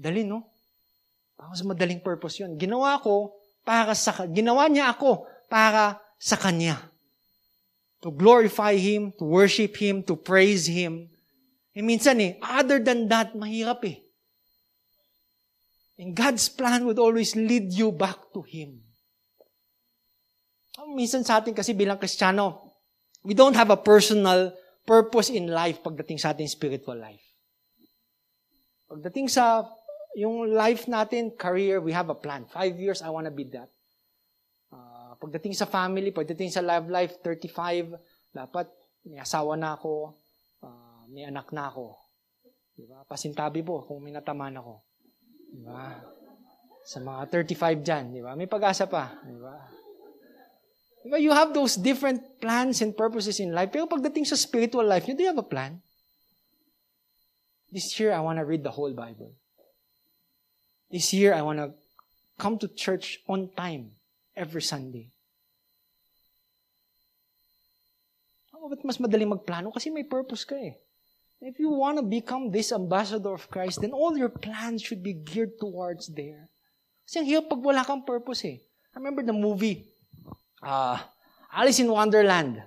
Dali, no? Mas madaling purpose yun. Ginawa ko para sa, ginawa niya ako para sa Kanya to glorify Him, to worship Him, to praise Him. Eh minsan eh, other than that, mahirap eh. And God's plan would always lead you back to Him. Minsan sa atin kasi bilang Kristiyano, we don't have a personal purpose in life pagdating sa ating spiritual life. Pagdating sa yung life natin, career, we have a plan. Five years, I want to be that. Pagdating sa family, pagdating sa love life, 35, dapat may asawa na ako, uh, may anak na ako. Diba? Pasintabi po kung may nataman ako. Diba? Sa mga 35 dyan, di ba? May pag-asa pa. Di ba? Diba? You have those different plans and purposes in life. Pero pagdating sa spiritual life, do you have a plan? This year, I want to read the whole Bible. This year, I want to come to church on time every Sunday. Oh, ba't mas madaling magplano? Kasi may purpose ka eh. If you want to become this ambassador of Christ, then all your plans should be geared towards there. Kasi ang hirap pag wala kang purpose eh. I remember the movie, uh, Alice in Wonderland.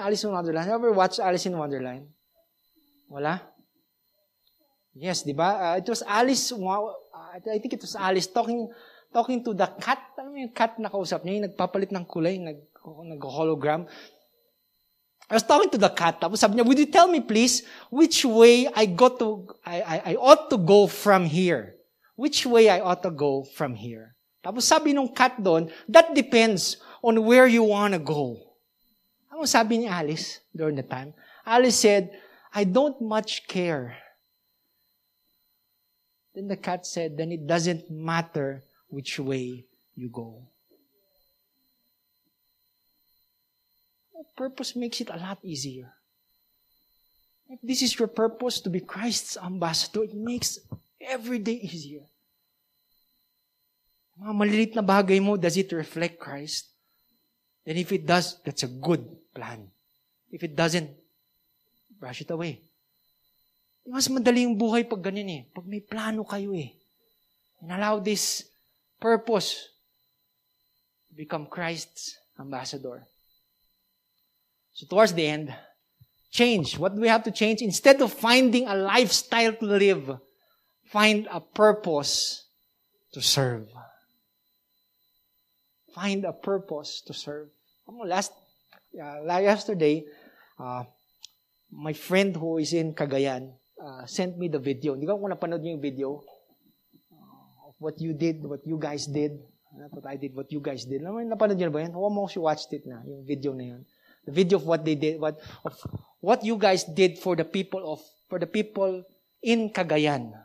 Alice in Wonderland. Have you ever watched Alice in Wonderland? Wala? Yes, di ba? Uh, it was Alice, uh, I think it was Alice talking talking to the cat. Alam mo yung cat na kausap niya, yung nagpapalit ng kulay, nag, nag-hologram. I was talking to the cat. Tapos sabi niya, would you tell me please which way I go to, I, I, I ought to go from here? Which way I ought to go from here? Tapos sabi nung cat doon, that depends on where you want to go. Ano sabi ni Alice during the time? Alice said, I don't much care Then the cat said, then it doesn't matter which way you go. Purpose makes it a lot easier. If this is your purpose to be Christ's ambassador, it makes every day easier. Mga malilit na bagay mo, does it reflect Christ? Then if it does, that's a good plan. If it doesn't, brush it away. Mas madali yung buhay pag ganun eh. Pag may plano kayo eh. And allow this purpose become Christ's ambassador. So towards the end, change. What do we have to change? Instead of finding a lifestyle to live, find a purpose to serve. Find a purpose to serve. Last, uh, yesterday, uh, my friend who is in Cagayan, uh, sent me the video. Hindi ko kung napanood niyo yung video what you did, what you guys did. Not what I did, what you guys did. Naman, napanood niyo ba yan? Huwag mo si watched it na, yung video na yun. The video of what they did, what, of what you guys did for the people of, for the people in Cagayan.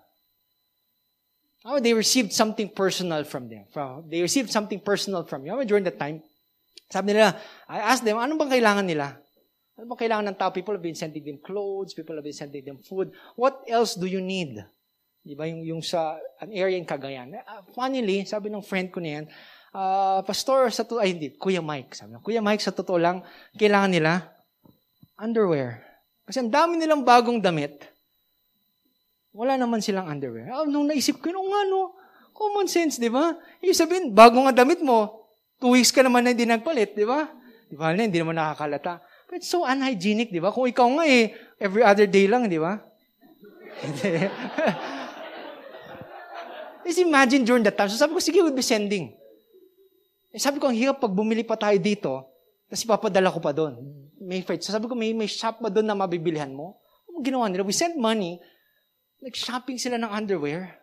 Oh, they received something personal from them. From, they received something personal from you. Oh, during that time, sabi nila, I asked them, ano bang kailangan nila? Ano ba kailangan ng tao? People have been sending them clothes, people have been sending them food. What else do you need? Di ba? Yung, yung sa an area in Cagayan. Uh, funnily, sabi ng friend ko na yan, uh, Pastor, sa to ay hindi, Kuya Mike. Sabi niya, Kuya Mike, sa totoo lang, kailangan nila underwear. Kasi ang dami nilang bagong damit. Wala naman silang underwear. Oh, nung naisip ko, nung ano, common sense, di ba? Ibig sabihin, bago nga damit mo, two weeks ka naman na hindi nagpalit, di ba? Di ba? Hindi naman nakakalata. It's so unhygienic, di ba? Kung ikaw nga eh, every other day lang, di ba? Just imagine during that time. So sabi ko, sige, we'll be sending. Eh, sabi ko, ang hirap pag bumili pa tayo dito, tapos ipapadala ko pa doon. May fight. So sabi ko, may, may shop ba doon na mabibilihan mo? Ano ginawa nila? We sent money. Nag-shopping sila ng underwear.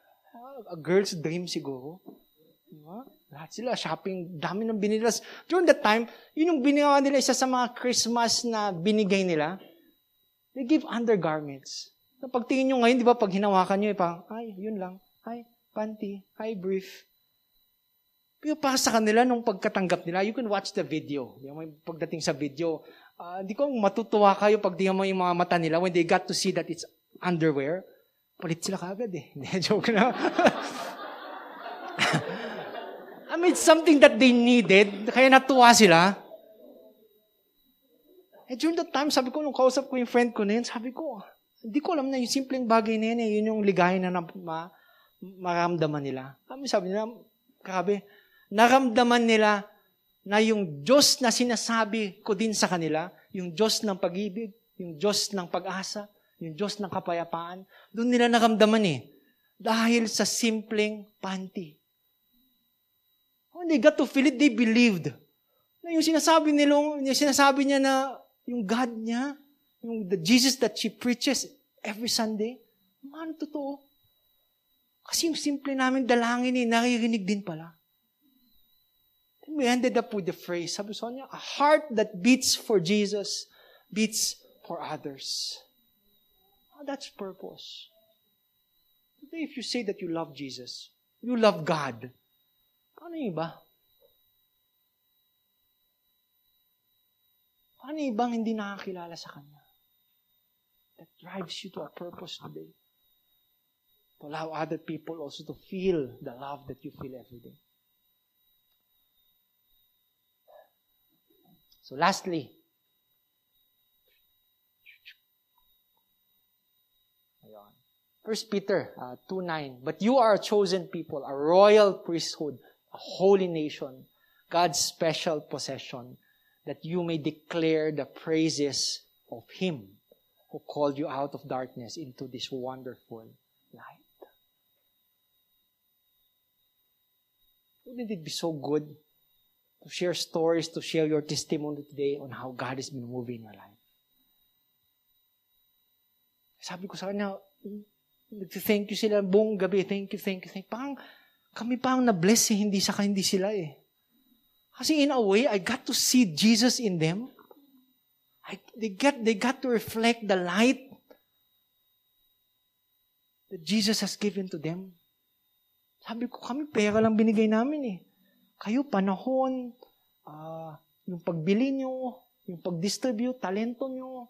A girl's dream siguro. Diba? Lahat sila shopping, dami ng binilas. During that time, yun yung binawa nila isa sa mga Christmas na binigay nila. They give undergarments. So, pagtingin nyo ngayon, di ba, pag hinawakan nyo, eh, parang, ay, yun lang. Ay, panty. Ay, brief. Pero para sa kanila, nung pagkatanggap nila, you can watch the video. Yung pagdating sa video, uh, hindi ko matutuwa kayo pag tingnan mo yung mga mata nila when they got to see that it's underwear. Palit sila kagad eh. Joke na. I mean, it's something that they needed, kaya natuwa sila. Eh, during that time, sabi ko, nung kausap ko yung friend ko na yun, sabi ko, hindi ko alam na yung simpleng bagay na yun, eh, yun yung ligay na, na ma, maramdaman nila. Sabi, sabi nila, grabe, naramdaman nila na yung Diyos na sinasabi ko din sa kanila, yung Diyos ng pag-ibig, yung Diyos ng pag-asa, yung Diyos ng kapayapaan, doon nila naramdaman eh. Dahil sa simpleng panty. When they got to feel it, they believed. Na yung sinasabi nila, yung sinasabi niya na yung God niya, yung the Jesus that she preaches every Sunday, ano totoo? Kasi yung simple namin dalangin eh, naririnig din pala. And we ended up with the phrase, sabi sa niya, a heart that beats for Jesus beats for others. Oh, that's purpose. Today, if you say that you love Jesus, you love God, paano yung iba? Paano yung ibang hindi nakakilala sa Kanya? That drives you to a purpose today. To allow other people also to feel the love that you feel every day. So lastly, First Peter uh, 2.9, But you are a chosen people, a royal priesthood, a holy nation, God's special possession, that you may declare the praises of Him who called you out of darkness into this wonderful light. Wouldn't it be so good to share stories, to share your testimony today on how God has been moving in your life? Sabi ko sa kanya, Nag-thank you sila buong gabi. Thank you, thank you, thank you. Parang kami pa ang na-bless eh, hindi sa hindi sila eh. Kasi in a way, I got to see Jesus in them. I, they, get, they got to reflect the light that Jesus has given to them. Sabi ko, kami pera lang binigay namin eh. Kayo, panahon, uh, yung pagbili nyo, yung pag-distribute, talento nyo,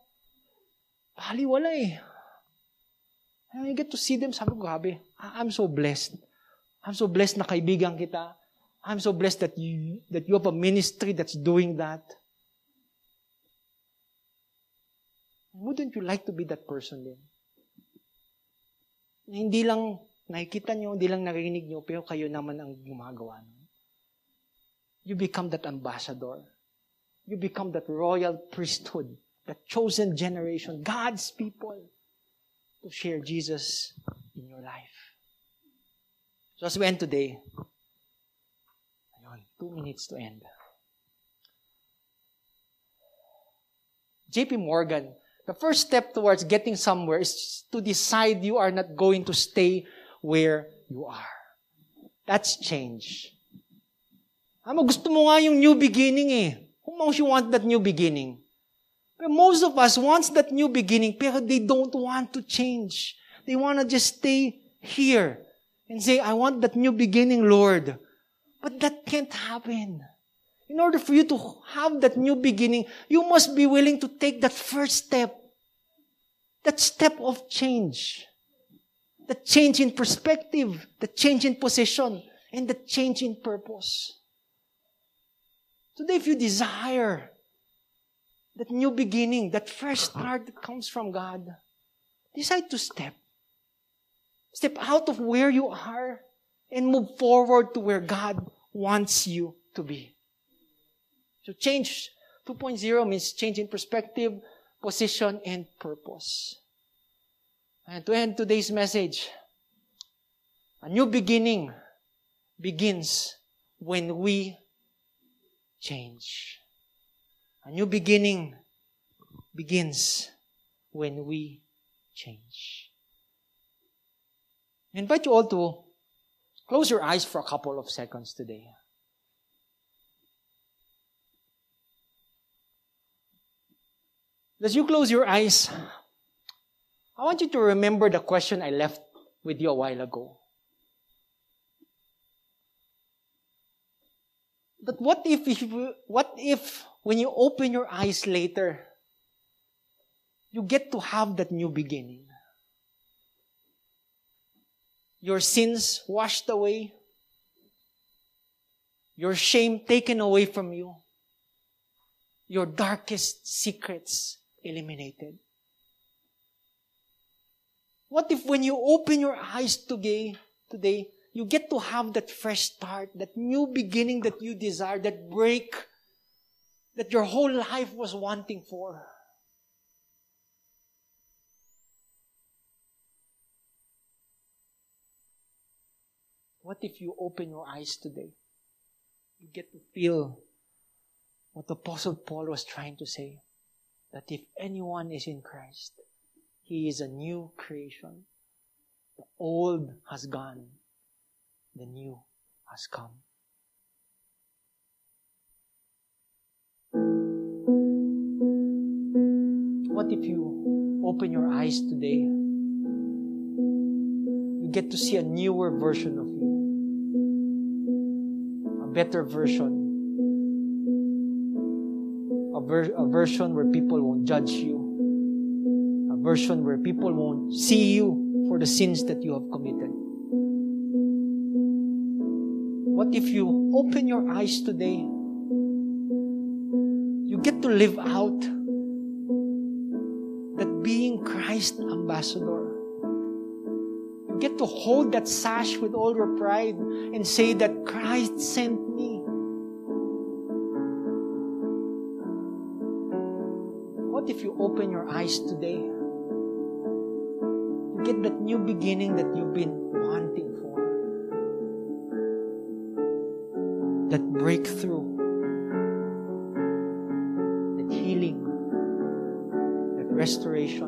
wala eh. And I get to see them, sabi ko, grabe, I'm so blessed. I'm so blessed na kaibigan kita. I'm so blessed that you, that you have a ministry that's doing that. Wouldn't you like to be that person din? Na hindi lang nakikita nyo, hindi lang narinig nyo, pero kayo naman ang gumagawa. You become that ambassador. You become that royal priesthood, that chosen generation, God's people to share Jesus in your life. So as we end today, ayun, two minutes to end. JP Morgan, the first step towards getting somewhere is to decide you are not going to stay where you are. That's change. Ama, gusto mo nga yung new beginning eh. Who knows you want that new beginning? But most of us wants that new beginning, pero they don't want to change. They want to just stay here and say, I want that new beginning, Lord. But that can't happen. In order for you to have that new beginning, you must be willing to take that first step. That step of change. The change in perspective, the change in position, and the change in purpose. Today, if you desire that new beginning, that fresh start that comes from God, decide to step. Step out of where you are and move forward to where God wants you to be. So change 2.0 means change in perspective, position, and purpose. And to end today's message, a new beginning begins when we change. A new beginning begins when we change. I invite you all to close your eyes for a couple of seconds today. As you close your eyes, I want you to remember the question I left with you a while ago. But what if, if what if when you open your eyes later, you get to have that new beginning. Your sins washed away, your shame taken away from you, your darkest secrets eliminated. What if when you open your eyes today, today, you get to have that fresh start, that new beginning that you desire, that break that your whole life was wanting for. What if you open your eyes today? You get to feel what the Apostle Paul was trying to say that if anyone is in Christ, he is a new creation. The old has gone, the new has come. What if you open your eyes today? You get to see a newer version of you, a better version, a, ver- a version where people won't judge you, version where people won't see you for the sins that you have committed. What if you open your eyes today? You get to live out that being Christ ambassador. You get to hold that sash with all your pride and say that Christ sent me. What if you open your eyes today? That new beginning that you've been wanting for. That breakthrough. That healing. That restoration.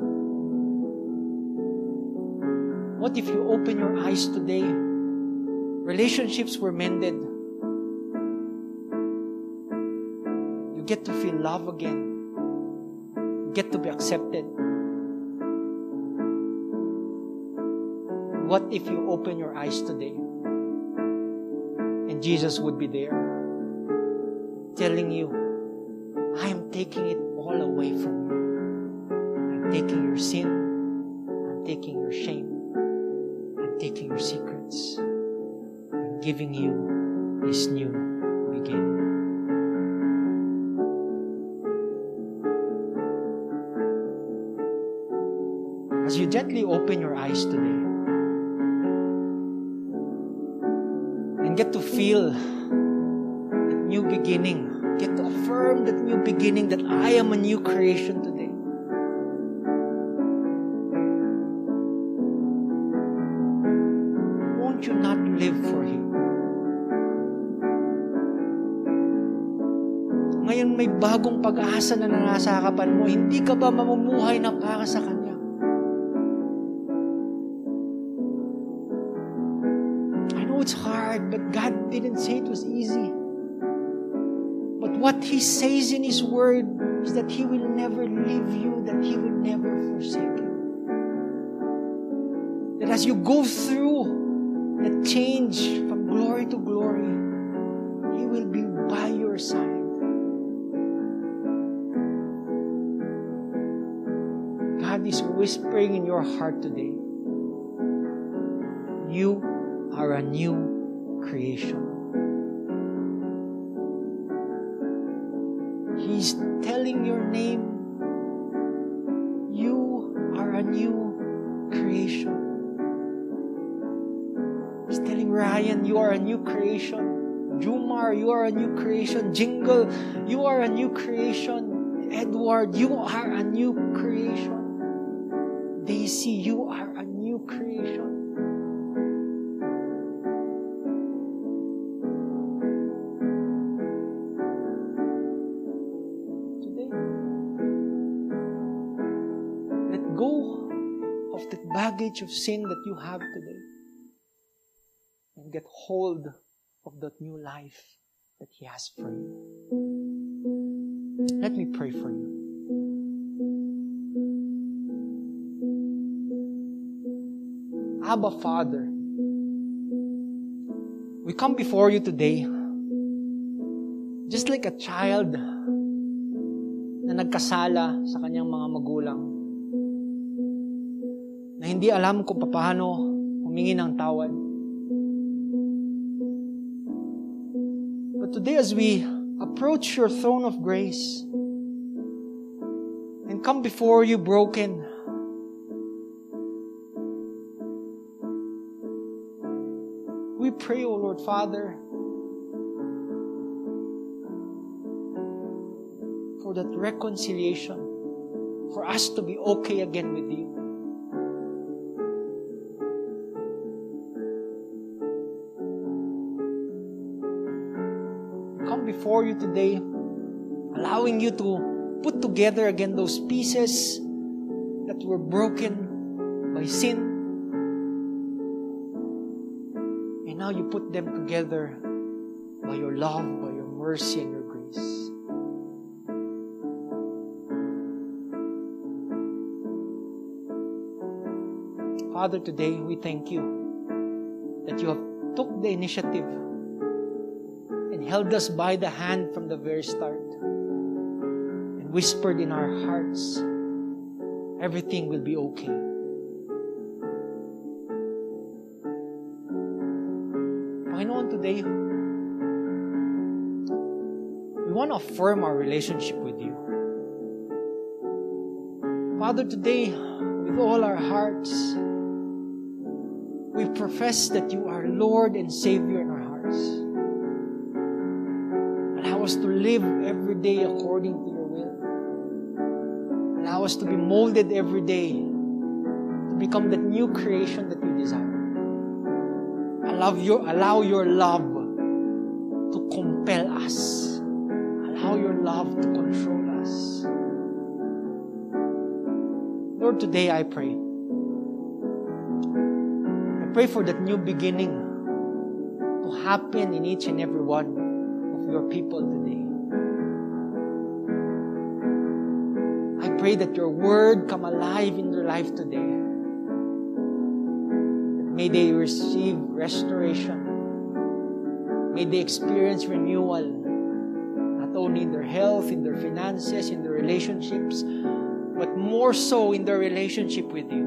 What if you open your eyes today? Relationships were mended. You get to feel love again. You get to be accepted. What if you open your eyes today and Jesus would be there telling you, I am taking it all away from you. I'm taking your sin. I'm taking your shame. I'm taking your secrets. I'm giving you this new beginning. As you gently open your eyes today get to feel that new beginning, get to affirm that new beginning that I am a new creation today. Won't you not live for Him? Ngayon may bagong pag-asa na nangasakapan mo, hindi ka ba mamumuhay na para sa Kanya? What He says in His Word is that He will never leave you, that He will never forsake you. That as you go through that change from glory to glory, He will be by your side. God is whispering in your heart today. You are a new creation. He's telling your name. You are a new creation. He's telling Ryan, you are a new creation. Jumar, you are a new creation. Jingle, you are a new creation. Edward, you are a new creation. Daisy, you are a new creation. Baggage of sin that you have today and get hold of that new life that He has for you. Let me pray for you. Abba Father, we come before you today just like a child na nagkasala sa kanyang mga magulang hindi alam kung paano humingi ng tawad. But today as we approach your throne of grace and come before you broken, we pray, O Lord Father, for that reconciliation, for us to be okay again with you. You today allowing you to put together again those pieces that were broken by sin. And now you put them together by your love, by your mercy, and your grace. Father, today we thank you that you have took the initiative held us by the hand from the very start and whispered in our hearts, everything will be okay. Panginoon, today, we want to affirm our relationship with you. Father, today, with all our hearts, we profess that you are Lord and Savior in our hearts. Us to live every day according to your will. Allow us to be molded every day to become that new creation that you desire. Allow your, allow your love to compel us. Allow your love to control us. Lord, today I pray I pray for that new beginning to happen in each and every one your people today. I pray that your word come alive in their life today. That may they receive restoration. May they experience renewal, not only in their health, in their finances, in their relationships, but more so in their relationship with you.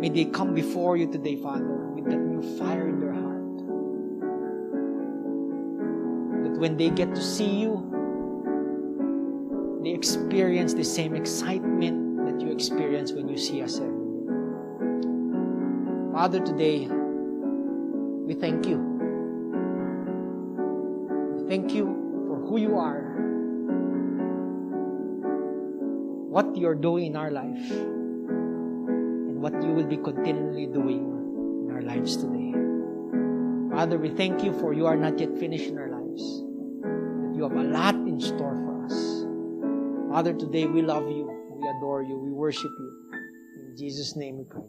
May they come before you today, Father, with that new fire in their heart. When they get to see you, they experience the same excitement that you experience when you see us every day. Father, today, we thank you. We thank you for who you are, what you're doing in our life and what you will be continually doing in our lives today. Father, we thank you for you are not yet finished in our lives. Have a lot in store for us. Father, today we love you. We adore you. We worship you. In Jesus' name we pray.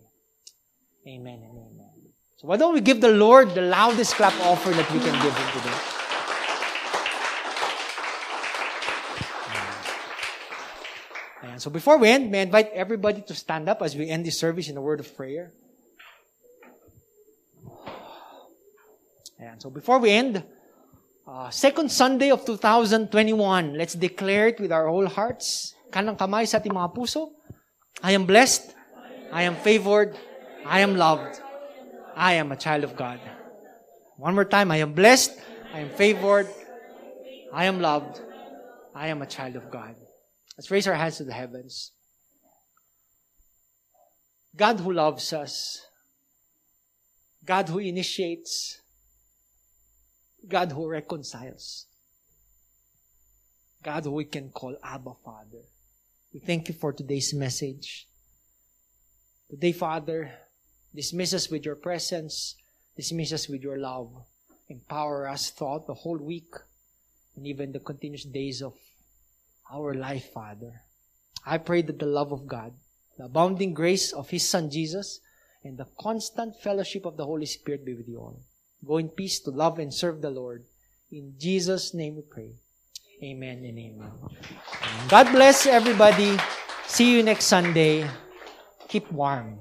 Amen and amen. So why don't we give the Lord the loudest clap offering that we can give him today? Ayan. So before we end, may I invite everybody to stand up as we end this service in a word of prayer. Ayan. So before we end, uh, second Sunday of 2021, let's declare it with our whole hearts. Kanang kamay sa ating mga puso. I am blessed. I am favored. I am loved. I am a child of God. One more time. I am blessed. I am favored. I am loved. I am a child of God. Let's raise our hands to the heavens. God who loves us, God who initiates, God who reconciles, God who we can call Abba Father. We thank you for today's message. Today, Father, dismiss us with your presence, dismiss us with your love, empower us throughout the whole week and even the continuous days of our life, Father. I pray that the love of God, the abounding grace of His Son Jesus, and the constant fellowship of the Holy Spirit be with you all. Go in peace to love and serve the Lord. In Jesus' name we pray. Amen and amen. God bless everybody. See you next Sunday. Keep warm.